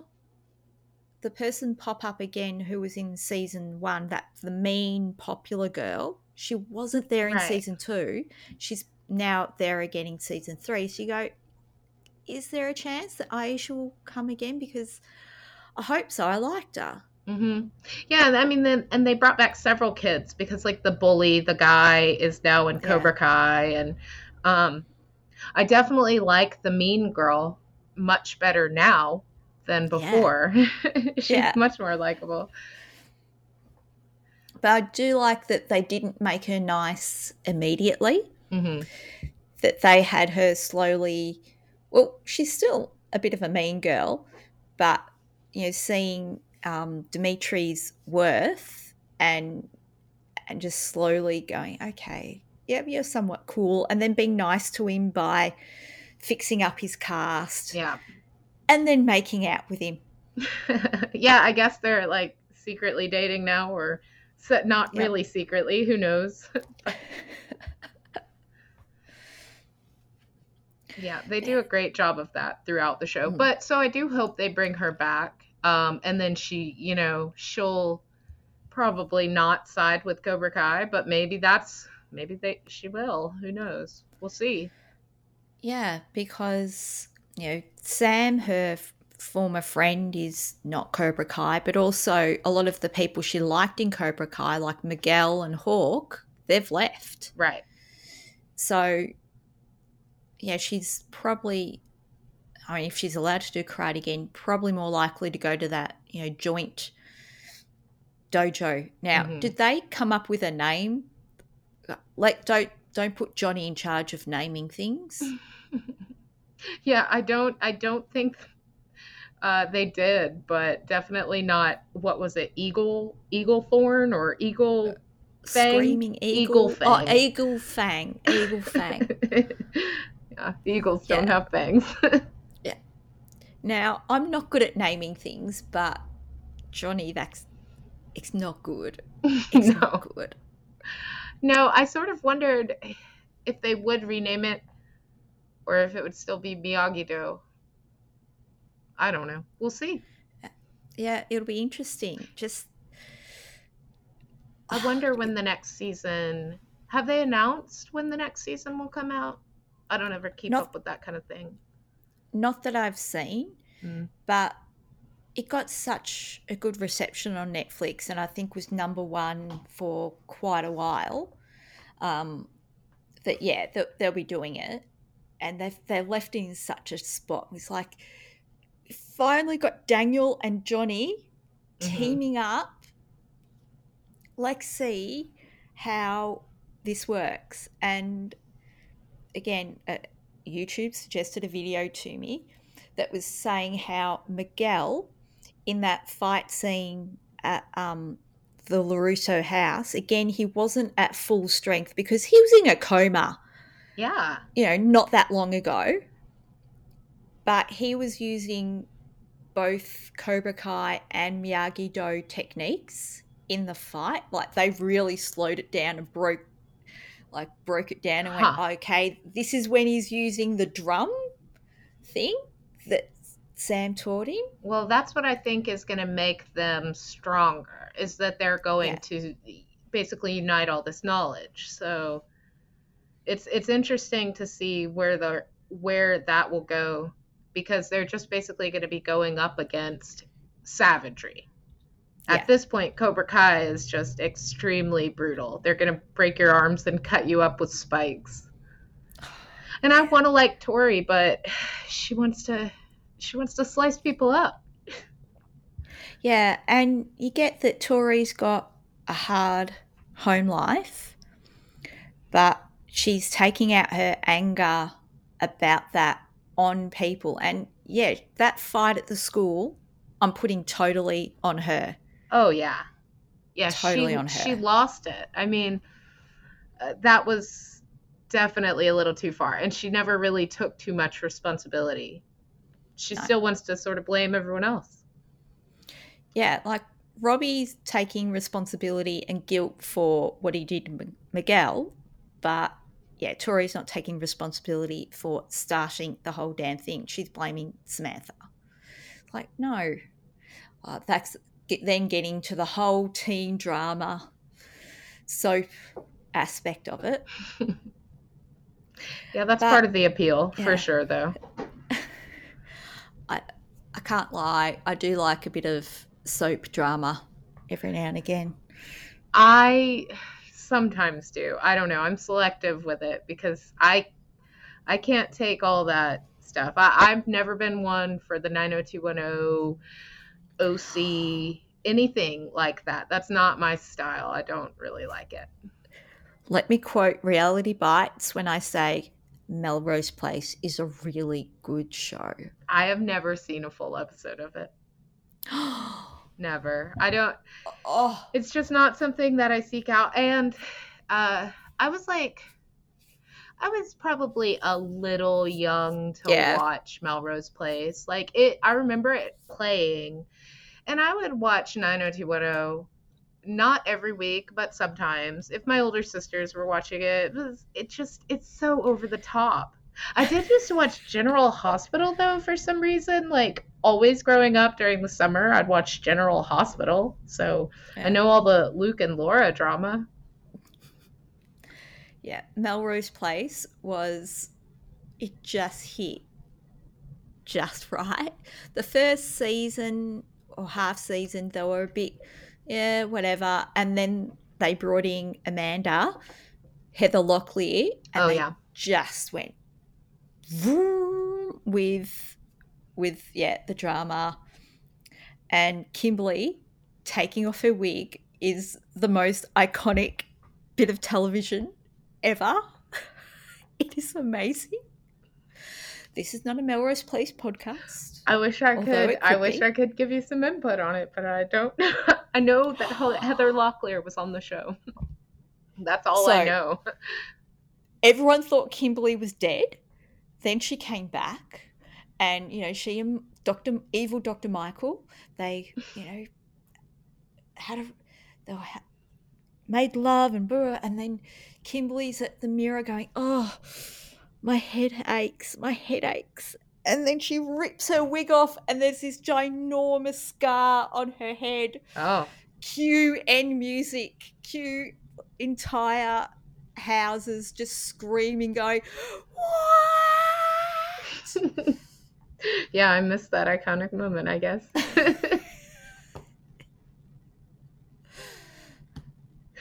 the person pop up again who was in season one that the mean popular girl she wasn't there in right. season two she's now there again in season three. So you go, is there a chance that Aisha will come again? Because I hope so. I liked her.
hmm Yeah, I mean, then and they brought back several kids because like the bully, the guy is now in
Yeah.
Cobra Kai, and um, I definitely like the mean girl much better now than before. Yeah. *laughs* She's
Yeah.
much more likable.
But I do like that they didn't make her nice immediately.
Hmm
that they had her slowly well she's still a bit of a mean girl but you know seeing um, demetri's worth and and just slowly going okay yeah you're somewhat cool and then being nice to him by fixing up his cast
Yeah,
and then making out with him *laughs*
yeah. I guess they're like secretly dating now, or not
Yeah.
really secretly. Who knows? *laughs* Yeah, they do a great job of that throughout the show.
Mhm.
But so I do hope they bring her back. Um, and then she, you know, she'll probably not side with Cobra Kai, but maybe that's maybe they she will. Who knows? We'll see.
yeah because you know sam her f- former friend is not cobra kai but also a lot of the people she liked in cobra kai like miguel and hawk they've left
Right.
so yeah she's probably i mean if she's allowed to do karate again probably more likely to go to that you know joint dojo now
Mhm.
did they come up with a name like don't don't put johnny in charge of naming things *laughs*
Yeah, I don't I don't think uh they did, but definitely not what was it, Eagle Eagle Thorn or Eagle Fang?
Screaming
Eagle
eagle. Oh,
Fang.
eagle fang. Eagle fang. *laughs*
yeah, eagles don't have fangs. *laughs* Yeah.
Now, I'm not good at naming things, but Johnny, that's it's not good. *laughs* It's
no.
not good.
No, I sort of wondered if they would rename it or if it would still be Miyagi Do. I don't know. We'll see.
Yeah, it'll be interesting. Just
I wonder *sighs* when the next season. Have they announced when the next season will come out? I don't ever keep
Not-
up with that kind of thing.
not that I've seen,
Mm.
but it got such a good reception on Netflix, and I think was number one for quite a while. Um, that yeah, they'll be doing it, and they've they're left in such a spot. It's like finally got Daniel and Johnny
Mhm.
teaming up. Let's see how this works. And again, uh, YouTube suggested a video to me that was saying how Miguel, in that fight scene at um, the LaRusso house, again, he wasn't at full strength because he was in a coma,
Yeah.
you know, not that long ago. But he was using both Cobra Kai and Miyagi Do techniques in the fight. Like they really slowed it down and broke like broke it down and went,
Huh.
okay, this is when he's using the drum thing that Sam taught him.
Well, that's what I think is going to make them stronger is that they're going
Yeah.
to basically unite all this knowledge. So it's it's interesting to see where the where that will go because they're just basically going to be going up against savagery. At
Yeah.
this point, Cobra Kai is just extremely brutal. They're going to break your arms and cut you up with spikes. *sighs* And I want to like Tori, but *sighs* she wants to she wants to slice people up.
Yeah, and you get that Tori's got a hard home life, but she's taking out her anger about that on people. And yeah, that fight at the school, I'm putting totally on her.
Oh yeah, yeah.
Totally
she,
on her.
She lost it. I mean, uh, that was definitely a little too far, and she never really took too much responsibility. She
No.
still wants to sort of blame everyone else.
Yeah, like Robbie's taking responsibility and guilt for what he did to M- Miguel, but yeah, Tori's not taking responsibility for starting the whole damn thing. She's blaming Samantha. Like, no. Uh, that's get, then getting to the whole teen drama soap aspect of it. *laughs*
Yeah, that's
But-
part of the appeal
yeah.
for sure, though. *laughs*
I I can't lie, I do like a bit of soap drama every now and again.
I sometimes do. I don't know. I'm selective with it because I I can't take all that stuff. I, I've never been one for the 90210 OC anything like that. That's not my style. I don't really like it.
Let me quote Reality Bites when I say Melrose Place is a really good show.
I have never seen a full episode of it. *gasps* never. I don't.
Oh,
It's just not something that I seek out. And uh, I was like, I was probably a little young to
Yeah.
watch Melrose Place. Like it, I remember it playing, and I would watch 90210 not every week, but sometimes. If my older sisters were watching it, it was it just it's so over the top. I did used to watch General Hospital though for some reason. Like always growing up during the summer, I'd watch General Hospital. So
Yeah.
I know all the Luke and Laura drama.
Yeah. Melrose Place was, it just hit just *laughs* right. The first season or half season, they were a bit, yeah, whatever. And then they brought in Amanda, Heather Locklear, and
oh
they
yeah.
just went vroom with with yeah the drama and kimberly taking off her wig is the most iconic bit of television ever *laughs* it is amazing this is not a melrose place podcast
I wish I
Although
could. I wish
be.
I could give you some input on it, but I don't. *laughs* I know that Heather Locklear was on the show. *laughs* That's all I know.
everyone thought kimberly was dead then she came back and you know she and dr evil dr michael they you know had a they were made love and blah, and then kimberly's at the mirror going oh my head aches my head aches and then she rips her wig off and there's this ginormous scar on her head
Oh,
cue end music cue entire houses just screaming going what *laughs*
yeah, I missed that iconic moment. I guess. *laughs*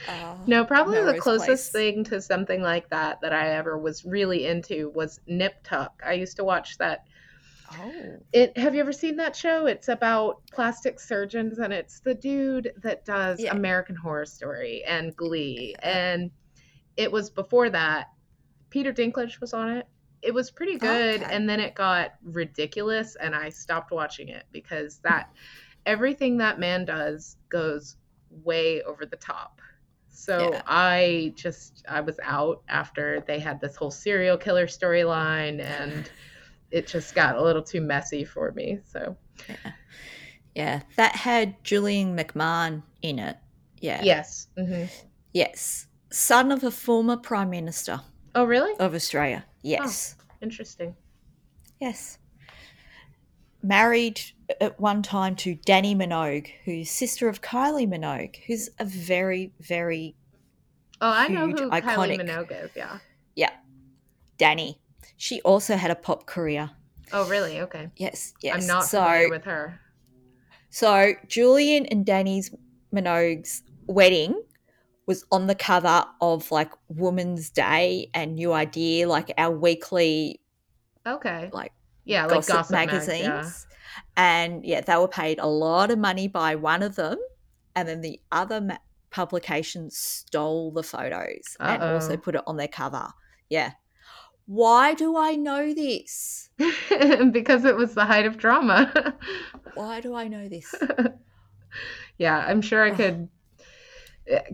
Uh,
no, probably the closest
Place.
thing to something like that that I ever was really into was Nip Tuck. I used to watch that.
oh
It. Have you ever seen that show? It's about plastic surgeons, and it's the dude that does
Yeah.
American Horror Story and Glee, and it was before that. Peter Dinklage was on it. It was pretty good,
Okay.
and then it got ridiculous, and I stopped watching it because that everything that man does goes way over the top. So
Yeah.
I just I was out after they had this whole serial killer storyline, and *laughs* it just got a little too messy for me. So
yeah yeah. that had julian mcmahon in it yeah
yes. hmm
yes son of a former prime minister
Oh, really?
of australia yes
Interesting.
yes married at one time to dannii minogue who's sister of kylie minogue who's a very very
Oh, I know who Kylie. Minogue is. Yeah,
yeah. dannii she also had a pop career
Oh, really? Okay.
yes yes
I'm not
so
familiar with her.
So Julian and Dannii's Minogue's wedding was on the cover of like Woman's Day and New Idea, like our weekly
Okay.
like
Yeah, like
gossip,
gossip,
magazines.
yeah.
And yeah, they were paid a lot of money by one of them, and then the other ma- publication stole the photos and also put it on their cover. Yeah. Why do I know this? *laughs*
because it was the height of drama. *laughs*
Why do I know this? *laughs*
yeah, I'm sure I could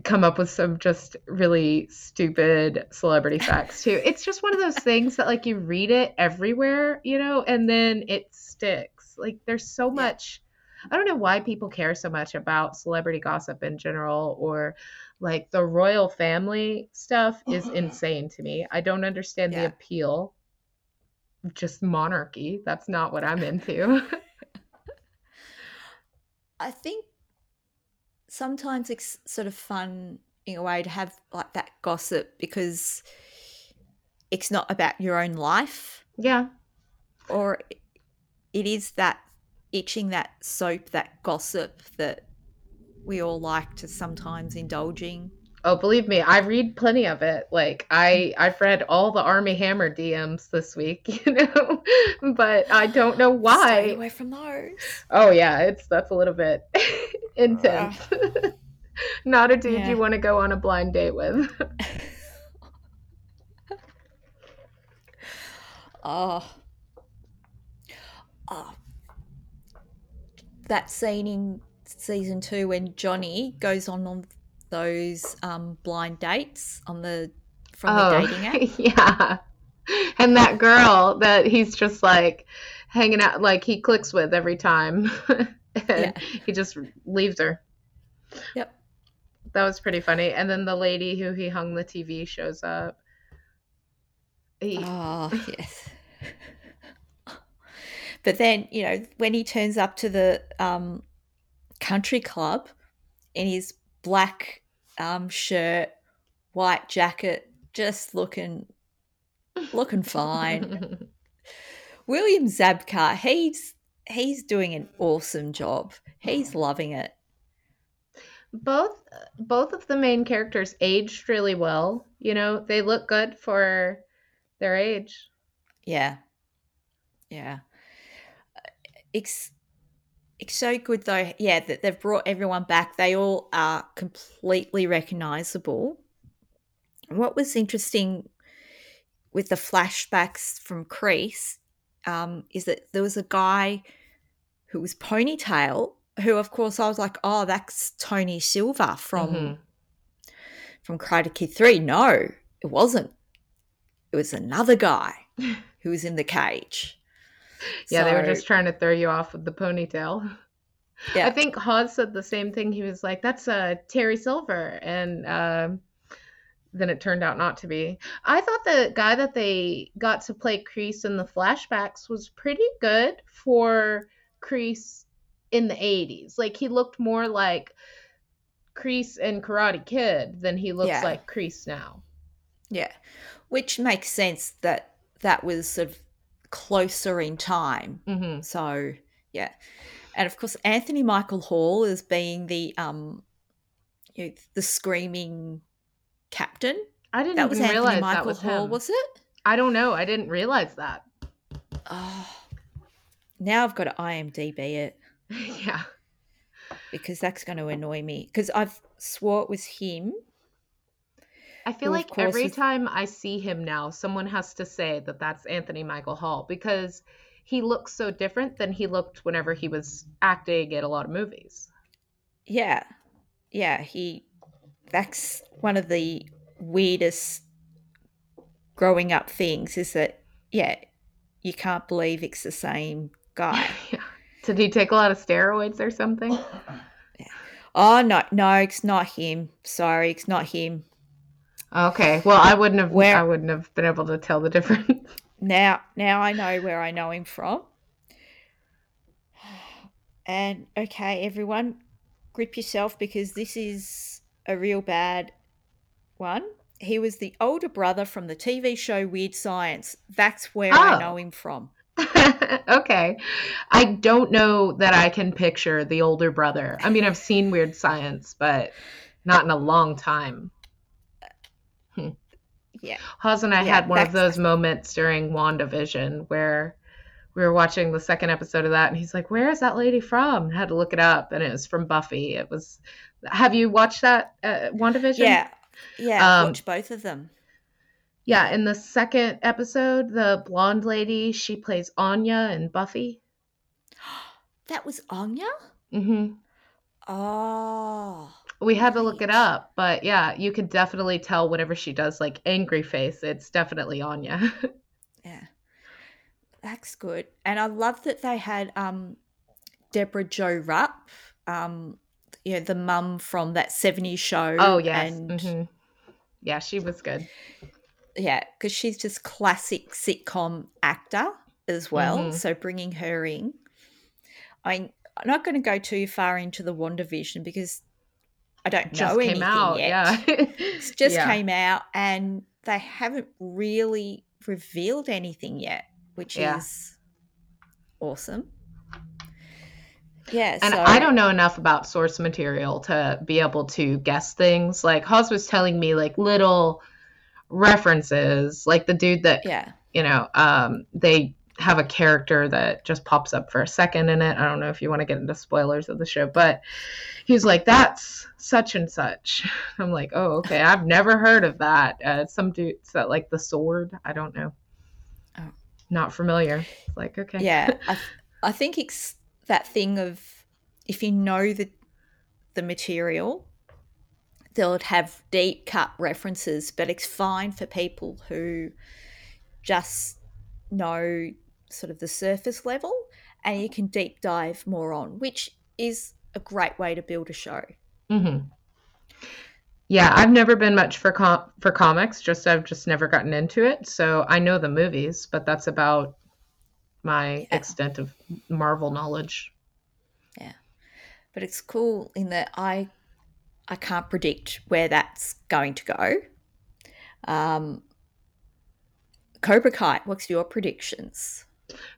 come up with some just really stupid celebrity facts too. It's just one of those things that like you read it everywhere, you know, and then it sticks. Like there's so much I don't know why people care so much about celebrity gossip in general or like the royal family stuff is *laughs* insane to me. I don't understand the appeal of just monarchy. That's not what I'm into. *laughs*
I think sometimes it's sort of fun in a way to have like that gossip because it's not about your own life
yeah.
or it is that itching that soap, that gossip that we all like to sometimes indulging.
Oh, believe me, I read plenty of it. Like I, I've read all the Armie Hammer DMs this week, *laughs* you know, but I don't know why.
Stay away from those.
Oh yeah, it's that's a little bit *laughs* intense. Ah. *laughs* Not a dude
Yeah.
you want to go on a blind date with.
Oh. Oh. That scene in season two when Johnny goes on on those um, blind dates on the from the dating app.
Oh, *laughs* yeah. And that girl that he's just like hanging out, like he clicks with every time. *laughs* and
Yeah.
he just leaves her.
Yep.
That was pretty funny. And then the lady who he hung the TV shows up. He,
Oh yes. *laughs* but then you know when he turns up to the um, country club in his black um, shirt, white jacket, just looking looking fine. *laughs* William Zabka, he's he's doing an awesome job. He's loving it.
both both of the main characters aged really well. You know, they look good for their age.
Yeah. Yeah. It's it's so good though, yeah, that they've brought everyone back. They all are completely recognizable. And what was interesting with the flashbacks from Kreese um, is that there was a guy who was ponytail, who of course I was like, oh, that's Tony Silver from
Mhm.
from Karate Kid 3. No, it wasn't. It was another guy *laughs* who was in the cage. *laughs*
Yeah, they were just trying to throw you off with the ponytail. *laughs*
yeah,
I think Hawes said the same thing. He was like, "That's uh, Terry Silver," and um then it turned out not to be. I thought the guy that they got to play Kreese in the flashbacks was pretty good for Kreese in the '80s. Like he looked more like Kreese and Karate Kid than he looks
Yeah.
like Kreese now.
yeah, which makes sense that that was sort of closer in time.
hmm
So, yeah. And of course, Anthony Michael Hall is being the um you know, the screaming captain.
I didn't
That was
even
Anthony
realize
Michael
that was
Hall,
him.
was it?
I don't know. I didn't realize that.
Oh, now I've got to IMDb it *laughs*
yeah.
because that's going to annoy me because I've swore it was him.
I feel like every
is-
time I see him now, someone has to say that that's Anthony Michael Hall because he looks so different than he looked whenever he was acting in a lot of movies.
Yeah. Yeah, he that's one of the weirdest growing up things is that yeah, you can't believe it's the same guy. *laughs*
yeah. Did he take a lot of steroids or something? *coughs*
oh no, no, it's not him. Sorry, it's not him.
Okay. Well, I wouldn't have.
Where-
I wouldn't have been able to tell the difference. *laughs*
Now now I know where I know him from. And okay, everyone, grip yourself because this is a real bad one. He was the older brother from the TV show Weird Science. That's where
Oh.
I know him from. *laughs*
okay. I don't know that I can picture the older brother. I mean, I've seen Weird Science, but not in a long time.
Yeah.
Hawes and I
Yeah,
had one of those moments during WandaVision where we were watching the second episode of that, and he's like, "Where is that lady from?" I had to look it up, and it was from Buffy. It was. Have you watched that uh, WandaVision?
Yeah. Yeah.
Um,
watch both of them.
Yeah. In the second episode, the blonde lady she plays Anya in Buffy. *gasps*
That was Anya?
hmm
Oh.
We had to look it up, but yeah, you could definitely tell whenever she does like angry face, it's definitely Anya. *laughs*
Yeah. That's good. And I love that they had um Debra Jo Rupp, um, you know, the mum from that 70s show.
oh yes.
And
hmm Yeah, she was good.
yeah, because she's just classic sitcom actor as well.
Mhm.
So bringing her in. I, I'm not going to go too far into the WandaVision because I don't
Just
know
came
anything
out.
yet.
Yeah.
It's just
Yeah.
came out and they haven't really revealed anything yet, which
Yeah.
is awesome. Yeah,
And
so
I don't know enough about source material to be able to guess things. Like Hawes was telling me like little references, like the dude that
yeah,
you know, um, they have a character that just pops up for a second in it. I don't know if you want to get into spoilers of the show, but he's like, "That's such and such." *laughs* I'm like, "Oh, okay. I've never heard of that." Uh, some dudes that like the sword. I don't know.
Oh.
Not familiar. It's like okay.
yeah. *laughs* I, th- I think it's that thing of if you know the the material, they'll have deep cut references, but it's fine for people who just know sort of the surface level, and you can deep dive more on, which is a great way to build a show.
hmm Yeah, I've never been much for com- for comics. Just I've just never gotten into it. So I know the movies, but that's about my
Yeah.
extent of Marvel knowledge.
Yeah, but it's cool in that I I can't predict where that's going to go. Um, Cobra Kai, what's your predictions?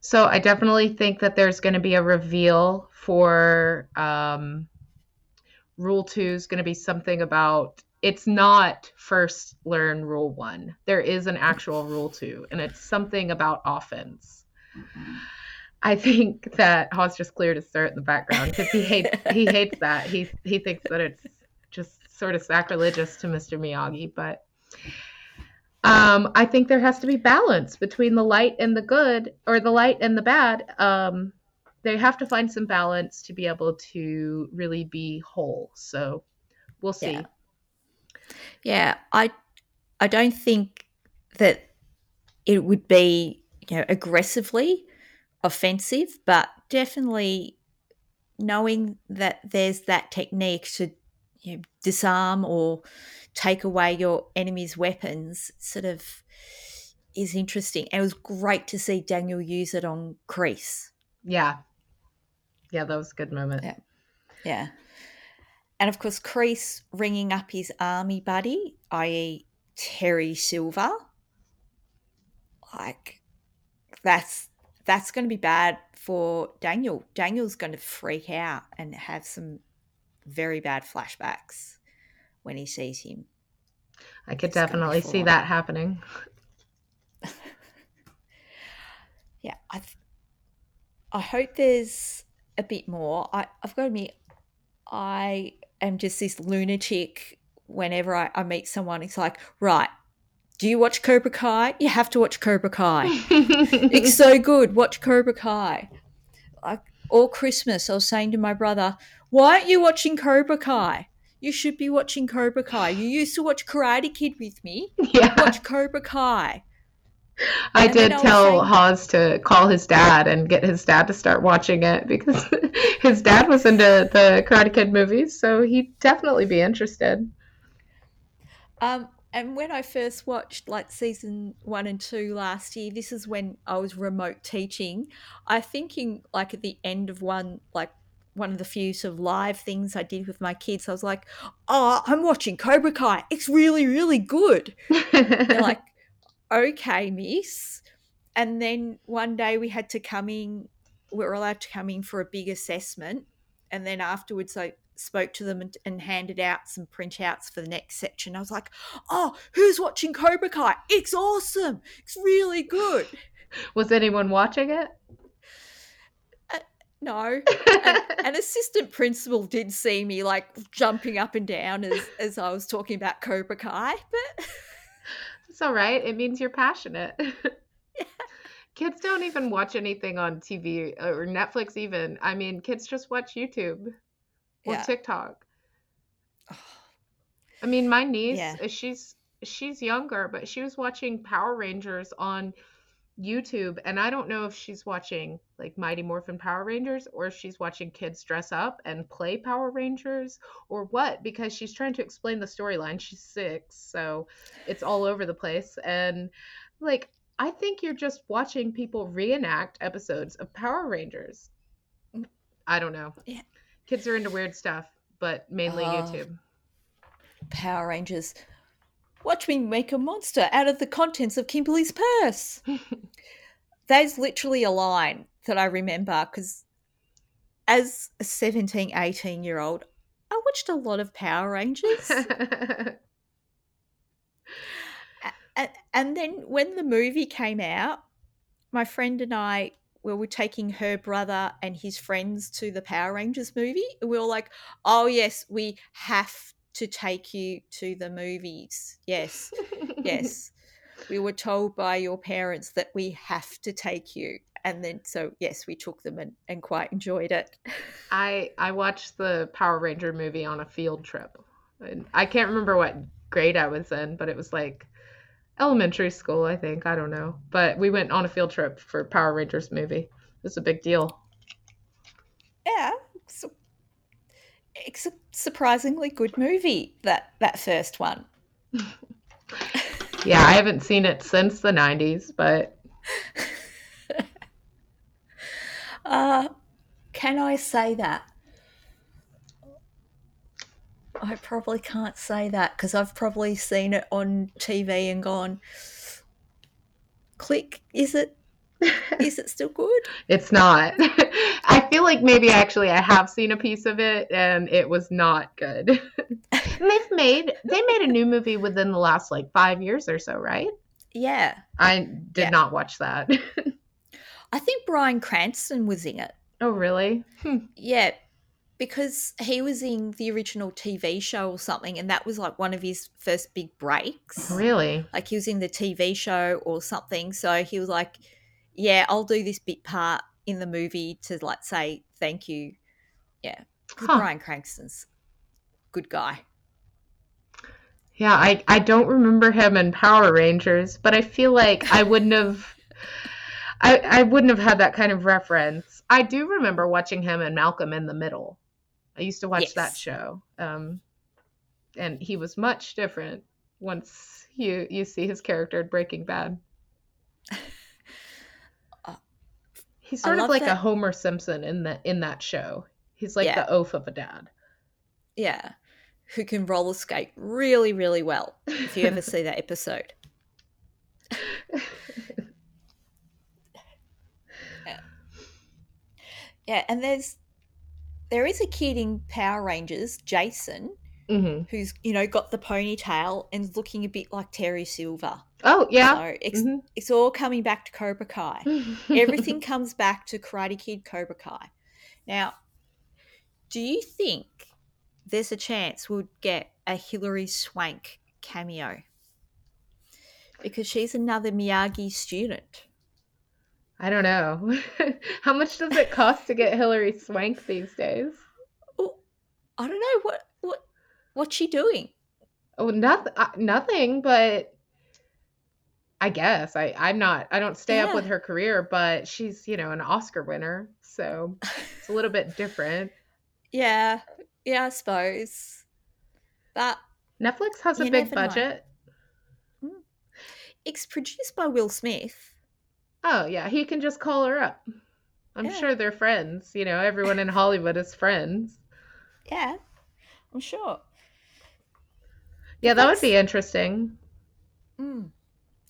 So I definitely think that there's going to be a reveal for um, Rule Two is going to be something about. It's not first learn Rule One. There is an actual Rule Two, and it's something about offense. I think that Hawes just cleared his throat in the background because he hates he *laughs* hates that. He he thinks that it's just sort of sacrilegious to Mr. Miyagi, but um, I think there has to be balance between the light and the good, or the light and the bad. Um, they have to find some balance to be able to really be whole. So we'll see.
Yeah. Yeah, I I don't think that it would be you know aggressively offensive, but definitely knowing that there's that technique to you know, disarm or take away your enemy's weapons sort of is interesting. And it was great to see Daniel use it on Kreese.
Yeah. Yeah, that was a good moment.
Yeah. Yeah. And of course, Kreese ringing up his army buddy, i.e., Terry Silver. Like, that's that's going to be bad for Daniel. Daniel's going to freak out and have some very bad flashbacks when he sees him.
I could
It's
definitely see that happening. *laughs*
Yeah, I th- I hope there's a bit more. I I've got to admit, I am just this lunatic. Whenever I, I meet someone, it's like, right, do you watch Cobra Kai? You have to watch Cobra Kai. *laughs* it's so good. Watch Cobra Kai. Like all Christmas, I was saying to my brother, "Why aren't you watching Cobra Kai? You should be watching Cobra Kai. You used to watch Karate Kid with me. *laughs*
yeah.
Watch Cobra Kai."
I
And
did
I
tell Hawes to call his dad and get his dad to start watching it because *laughs* his dad was into the Karate Kid movies, so he'd definitely be interested.
Um, and when I first watched like season one and two last year, this is when I was remote teaching. I think in like at the end of one, like one of the few sort of live things I did with my kids, I was like, "Oh, I'm watching Cobra Kai. It's really, really good." *laughs* They're like, "Okay, miss." And then one day we had to come in. We were allowed to come in for a big assessment, and then afterwards I spoke to them and, and handed out some printouts for the next section. I was like, "Oh, who's watching Cobra Kai? It's awesome. It's really good." *laughs*
was anyone watching it?
Uh, no, an, an assistant principal did see me like jumping up and down as as I was talking about Cobra Kai, but *laughs*
It's all right. It means you're passionate. *laughs* Kids don't even watch anything on TV or Netflix, even. I mean, kids just watch YouTube or
yeah.
TikTok. I mean, my niece,
Yeah.
she's she's younger, but she was watching Power Rangers on YouTube, and I don't know if she's watching like Mighty Morphin Power Rangers or if she's watching kids dress up and play Power Rangers or what, because she's trying to explain the storyline. She's six, so it's all over the place. And like, I think you're just watching people reenact episodes of Power Rangers. Mm. I don't know.
Yeah.
Kids are into weird stuff, but mainly
Oh.
YouTube.
Power Rangers. Watch me make a monster out of the contents of Kimberly's purse. *laughs* That's literally a line that I remember because as a 17, 18 year old, I watched a lot of Power Rangers. *laughs* and then when the movie came out, my friend and I we were taking her brother and his friends to the Power Rangers movie. We were like, oh, yes, we have to take you to the movies. Yes, yes. *laughs* We were told by your parents that we have to take you. And then, so yes, we took them and, and quite enjoyed it.
I I watched the Power Ranger movie on a field trip. And I can't remember what grade I was in, but it was like elementary school, I think. I don't know. But we went on a field trip for Power Rangers movie. It was a big deal.
Yeah. So it's a surprisingly good movie, that, that first one. *laughs*
yeah, I haven't seen it since the 90s, but. *laughs*
uh, can I say that? I probably can't say that because I've probably seen it on TV and gone, click, is it? Is it still good? *laughs*
it's not. *laughs* I feel like maybe actually I have seen a piece of it and it was not good. *laughs* they've made they made a new movie within the last like five years or so, right?
Yeah.
I did yeah. not watch that.
I think Bryan Cranston was in it.
Oh, really?
Hmm. Yeah, because he was in the original TV show or something, and that was like one of his first big breaks.
Really?
Like he was in the TV show or something. So he was like, Yeah, I'll do this bit part in the movie to like say thank you. Yeah. Huh. Bryan Cranston's good guy.
Yeah, I, I don't remember him in Power Rangers, but I feel like I wouldn't have I, I wouldn't have had that kind of reference. I do remember watching him in Malcolm in the Middle. I used to watch yes. that show. Um, and he was much different once you you see his character in Breaking Bad. *laughs* Uh, He's sort of like that. a Homer Simpson in the in that show. He's like yeah. the oaf of a dad.
Yeah. Who can roller skate really, really well. If you ever see that episode. *laughs* yeah. yeah, and there's there is a kid in Power Rangers, Jason, mm-hmm. who's you know got the ponytail and looking a bit like Terry Silver.
Oh yeah, so
it's mm-hmm. it's all coming back to Cobra Kai. *laughs* Everything comes back to Karate Kid, Cobra Kai. Now, do you think there's a chance we'll get a Hilary Swank cameo? Because she's another Miyagi student.
I don't know. *laughs* How much does it cost to get Hilary Swank these days?
Oh, I don't know what what what's she doing.
Oh, nothing. Uh, nothing. But I guess I I'm not. I don't stay yeah. up with her career, but she's you know an Oscar winner, so it's a little bit *laughs* different.
Yeah, yeah, I suppose. But
Netflix has a big budget.
Know. Hmm. It's produced by Will Smith.
Oh yeah, he can just call her up. I'm yeah. sure they're friends. You know, everyone in Hollywood is friends.
Yeah, I'm sure.
Yeah, that would be interesting.
Mm,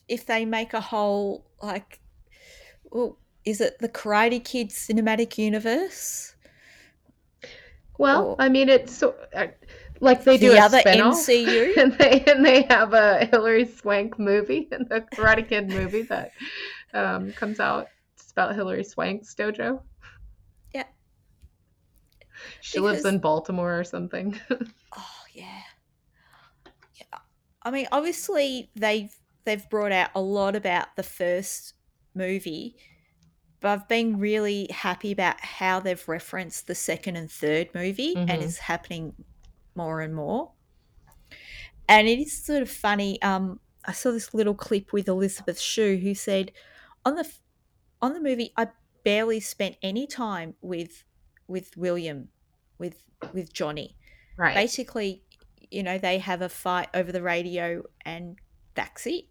if they make a whole like, well, is it the Karate Kid cinematic universe?
Well, or, I mean, it's so, uh, like they do
the
a
other
spin-off,
MCU, *laughs*
and they and they have a Hilary Swank movie and *laughs* the Karate Kid movie that um, comes out. It's about Hilary Swank's dojo.
Yeah.
She because... lives in Baltimore or something. *laughs*
oh yeah. Yeah. I mean, obviously they've they've brought out a lot about the first movie, but I've been really happy about how they've referenced the second and third movie, mm-hmm. and it's happening more and more. And it is sort of funny. Um, I saw this little clip with Elizabeth Shue who said, on the on the movie, I barely spent any time with with William, with with Johnny.
Right.
Basically, you know, they have a fight over the radio, and that's it.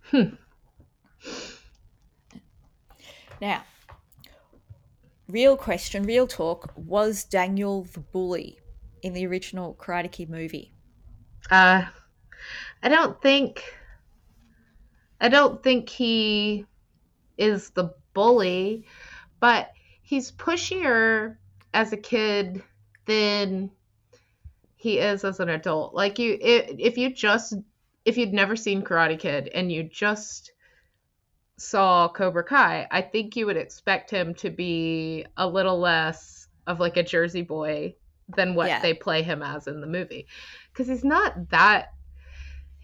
*laughs*
hmm.
Now, real question, real talk: Was Daniel the bully in the original Karate Kid movie?
Uh, I don't think I don't think he is the bully, but he's pushier as a kid than he is as an adult. Like you if you just if you'd never seen Karate Kid and you just saw Cobra Kai, I think you would expect him to be a little less of like a Jersey boy than what yeah. they play him as in the movie. Cuz he's not that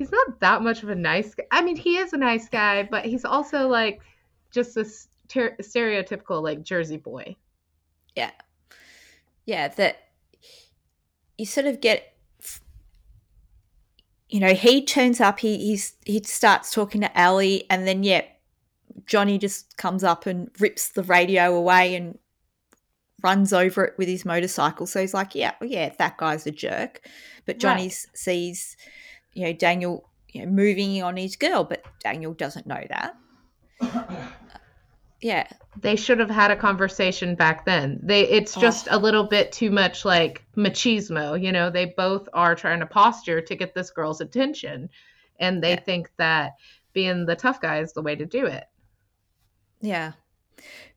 he's not that much of a nice guy. I mean, he is a nice guy, but he's also like just this ter- stereotypical like Jersey boy.
Yeah. Yeah, that you sort of get you know, he turns up, he he's he starts talking to Ali and then yeah, Johnny just comes up and rips the radio away and runs over it with his motorcycle. So he's like, yeah, well, yeah, that guy's a jerk. But Johnny right. sees, you know, Daniel you know, moving on his girl, but Daniel doesn't know that. *coughs* yeah.
They should have had a conversation back then. They it's oh. just oh. a little bit too much like machismo, you know, they both are trying to posture to get this girl's attention and they yeah. think that being the tough guy is the way to do it.
Yeah.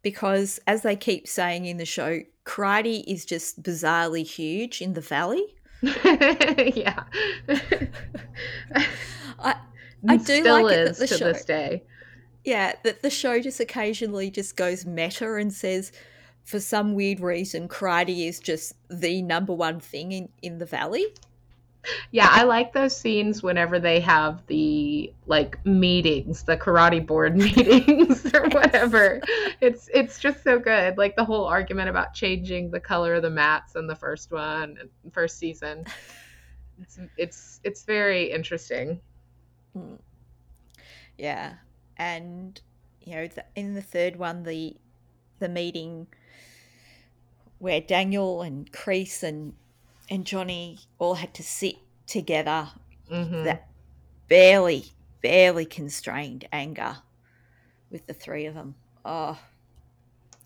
Because as they keep saying in the show, karate is just bizarrely huge in the valley. *laughs*
yeah.
I I do like
it that the to show, this day.
Yeah, that the show just occasionally just goes meta and says for some weird reason karate is just the number one thing in, in the valley
yeah, I like those scenes whenever they have the like meetings, the karate board *laughs* meetings or whatever. It's it's just so good. Like the whole argument about changing the color of the mats in the first one, first season. *laughs* It's it's it's very interesting.
Hmm. Yeah, and you know, in the third one, the the meeting where Daniel and Kreese and and Johnny all had to sit together mm-hmm. that barely, barely constrained anger with the three of them. Oh,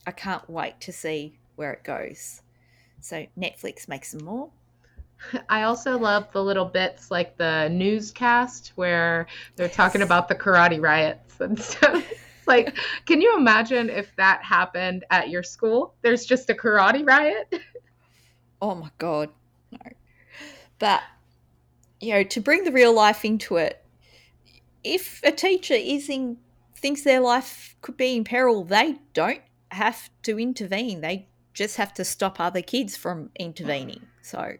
I can't wait to see where it goes. So Netflix makes some more. *laughs*
I also love the little bits like the newscast where they're yes. talking about the karate riots and *laughs* stuff. like, can you imagine if that happened at your school? There's just a karate riot. *laughs*
Oh my god, *laughs* no. But you know, to bring the real life into it, if a teacher is in thinks their life could be in peril, they don't have to intervene. They just have to stop other kids from intervening. So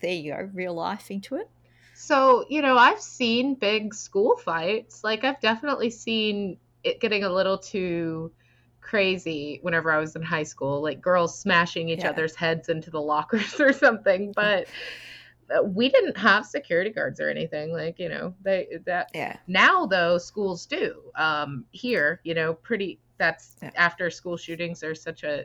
there you go, real life into it.
So, you know, I've seen big school fights. Like I've definitely seen it getting a little too crazy whenever I was in high school, like girls smashing each yeah. other's heads into the lockers *laughs* or something. But uh, we didn't have security guards or anything like you know they that
yeah
now though schools do um here you know pretty that's yeah. after school shootings are such a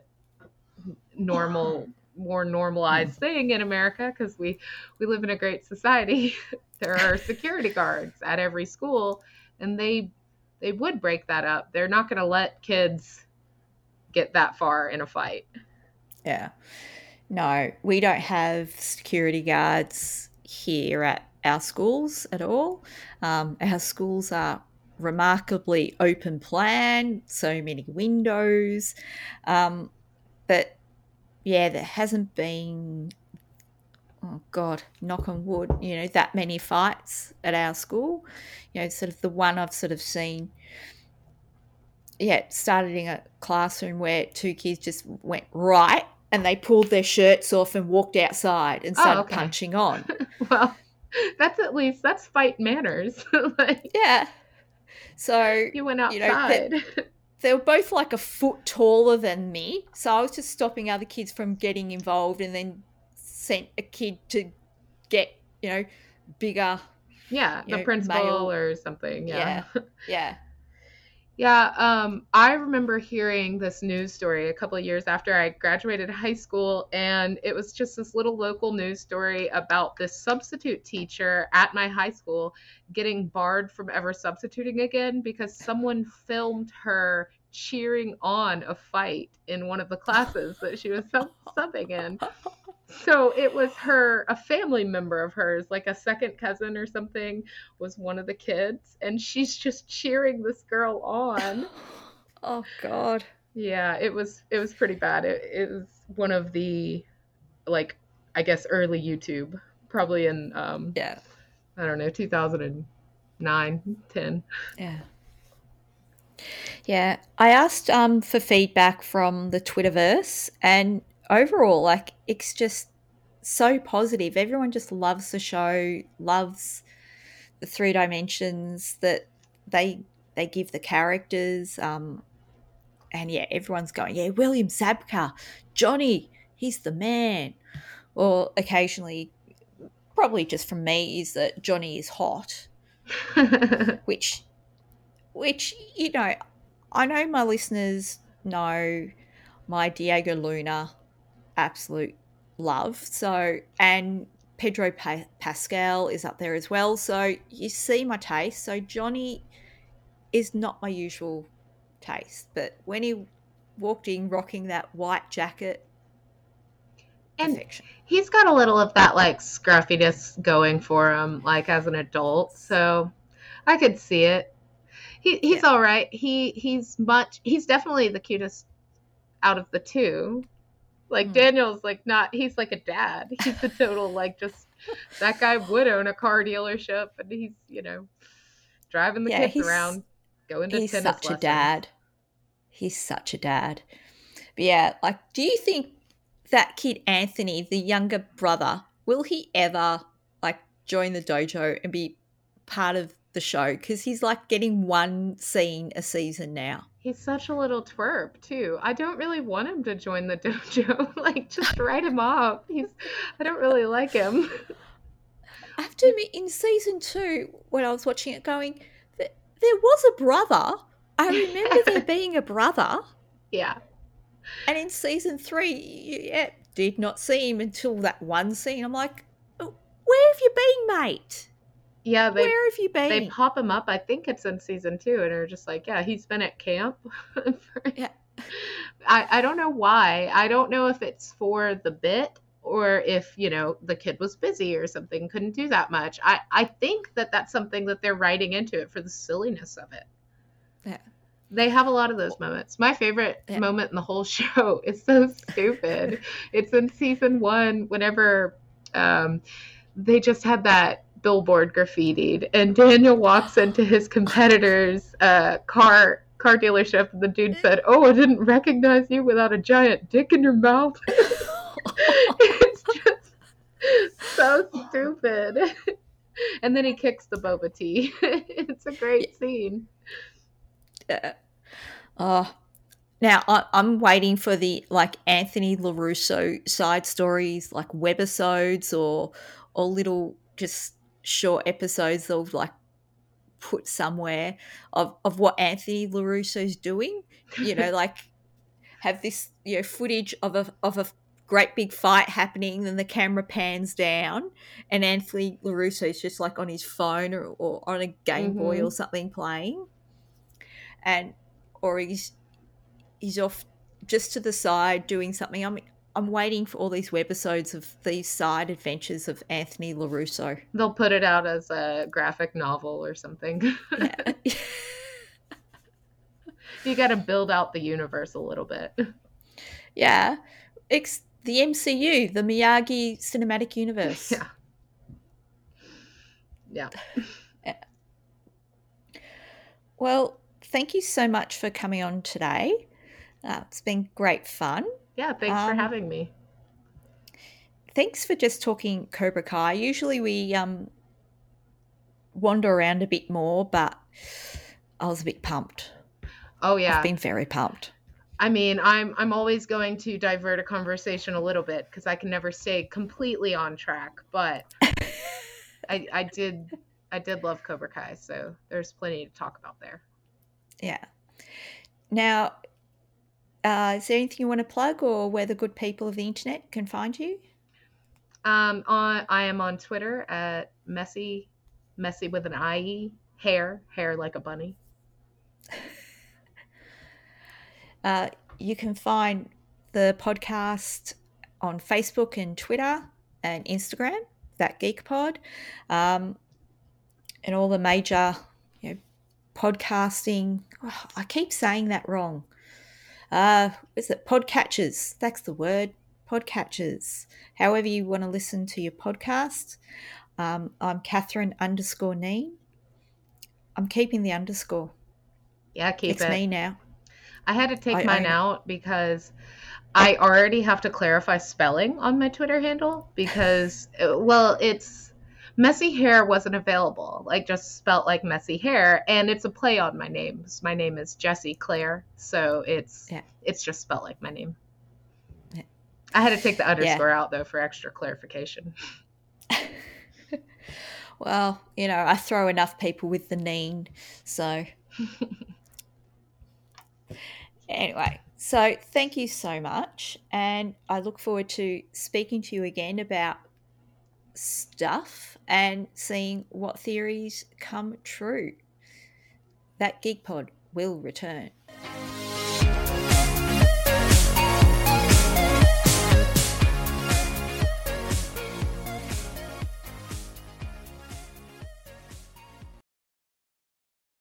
normal more normalized thing in america because we we live in a great society *laughs* there are *laughs* security guards at every school and they they would break that up they're not going to let kids get that far in a fight
yeah no, we don't have security guards here at our schools at all. Um, our schools are remarkably open plan, so many windows. Um, but yeah, there hasn't been, oh God, knock on wood, you know, that many fights at our school. You know, sort of the one I've sort of seen, yeah, started in a classroom where two kids just went right and they pulled their shirts off and walked outside and oh, started oh, okay. punching *laughs* on.
well, that's at least that's fight manners. *laughs*
like, yeah. So
you went outside. You know,
they, *laughs* they, were both like a foot taller than me, so I was just stopping other kids from getting involved, and then sent a kid to get you know bigger.
Yeah, the know, principal male. or something.
Yeah. yeah. Yeah.
Yeah, um, I remember hearing this news story a couple of years after I graduated high school, and it was just this little local news story about this substitute teacher at my high school getting barred from ever substituting again because someone filmed her cheering on a fight in one of the classes that she was sub- *laughs* subbing in so it was her a family member of hers like a second cousin or something was one of the kids and she's just cheering this girl on *gasps*
oh god
Yeah, it was it was pretty bad. It, it was one of the like I guess early YouTube, probably in um
Yeah.
I don't know, 2009, 10.
Yeah. Yeah. I asked um for feedback from the Twitterverse and overall like it's just so positive. Everyone just loves the show, loves the three dimensions that they they give the characters. Um and yeah, everyone's going, yeah, William Zabka, Johnny, he's the man. Or occasionally, probably just from me, is that Johnny is hot, *laughs* which, which you know, I know my listeners know my Diego Luna absolute love. So and Pedro pa- Pascal is up there as well. So you see my taste. So Johnny is not my usual taste, but when he walked in rocking that white jacket,
and
perfection.
he's got a little of that like scruffiness going for him, like as an adult. So I could see it. He he's
Yeah.
all right. He he's much. He's definitely the cutest out of the two. Like
Mm.
Daniel's like not. He's like a dad. He's a total like just *laughs* that guy would own a car dealership, and he's you know driving the
Yeah,
kids
he's-
around, going to
He's
tennis
such a dad. He's such a dad. But yeah, like, do you think that kid Anthony, the younger brother, will he ever like join the dojo and be part of the show? Because he's like getting one scene a season now.
He's such a little twerp too. I don't really want him to join the *laughs* dojo. like just write him off. He's I don't really like him. *laughs*
I have to admit, in season two, when I was watching it, going, th- there was a brother. I remember there *laughs* being a brother.
yeah.
And in season three, yeah, did not see him until that one scene. I'm like, "Oh, where have you been, mate?
Yeah, they
where have you been?
they pop him up. I think it's in season two, and are just like, yeah, he's been at camp. *laughs* for-
Yeah.
I I don't know why. I don't know if it's for the bit or if you know the kid was busy or something, couldn't do that much. I I think that that's something that they're writing into it for the silliness of it.
Yeah.
They have a lot of those moments. My favorite
Yeah.
moment in the whole *laughs* show is so stupid. *laughs* it's in season one, whenever um, they just had that billboard graffitied, and Daniel walks into his competitor's uh, car car dealership, and the dude said, "Oh, I didn't recognize you without a giant dick in your mouth." *laughs* it's just so stupid. And then he kicks the boba tea. *laughs* it's a great scene.
Yeah. Oh, now I, I'm waiting for the like Anthony Larusso side stories, like webisodes or or little just short episodes they'll like put somewhere of of what Anthony Larusso's doing. You know, *laughs* like have this you know footage of a of a great big fight happening, then the camera pans down, and Anthony Larusso's just like on his phone or, or on a Game Boy
Mhm.
or something playing, and or he's he's off just to the side doing something. I'm I'm waiting for all these webisodes of these side adventures of Anthony Larusso.
They'll put it out as a graphic novel or something. *laughs*
Yeah. *laughs*
you got to build out the universe a little bit.
yeah. It's the MCU, the Miyagi Cinematic Universe.
Yeah. *laughs* Yeah.
Well, thank you so much for coming on today. Uh, it's been great fun.
Yeah. Thanks for
Um,
having me.
Thanks for just talking Cobra Kai. Usually we um, wander around a bit more, but I was a bit pumped.
Oh yeah.
I've been very pumped.
I mean, I'm I'm always going to divert a conversation a little bit because I can never stay completely on track. But *laughs* I I did I did love Cobra Kai, so there's plenty to talk about there.
Yeah. Now, uh, is there anything you want to plug or where the good people of the internet can find you?
Um, on I am on Twitter at messy messy with an ie hair hare like a bunny. *laughs*
Uh, you can find the podcast on Facebook and Twitter and Instagram, that Geek Pod, um, and all the major, you know, podcasting. oh, I keep saying that wrong. Uh, is it podcatchers? That's the word. Podcatchers. However you want to listen to your podcast. Um, I'm Catherine underscore Neen. I'm keeping the underscore.
Yeah, keep
it's
it.
It's me now.
I had to take
I
mine out because I already have to clarify spelling on my Twitter handle because, uh, well, it's messy hair wasn't available. Like just spelt like messy hair, and it's a play on my name. My name is Jessie Claire, so it's
Yeah.
it's just spelt like my name.
Yeah.
I had to take the underscore out though for extra clarification. *laughs*
Well, you know, I throw enough people with the neen, so anyway. So thank you so much, and I look forward to speaking to you again about stuff and seeing what theories come true. That Geek Pod will return.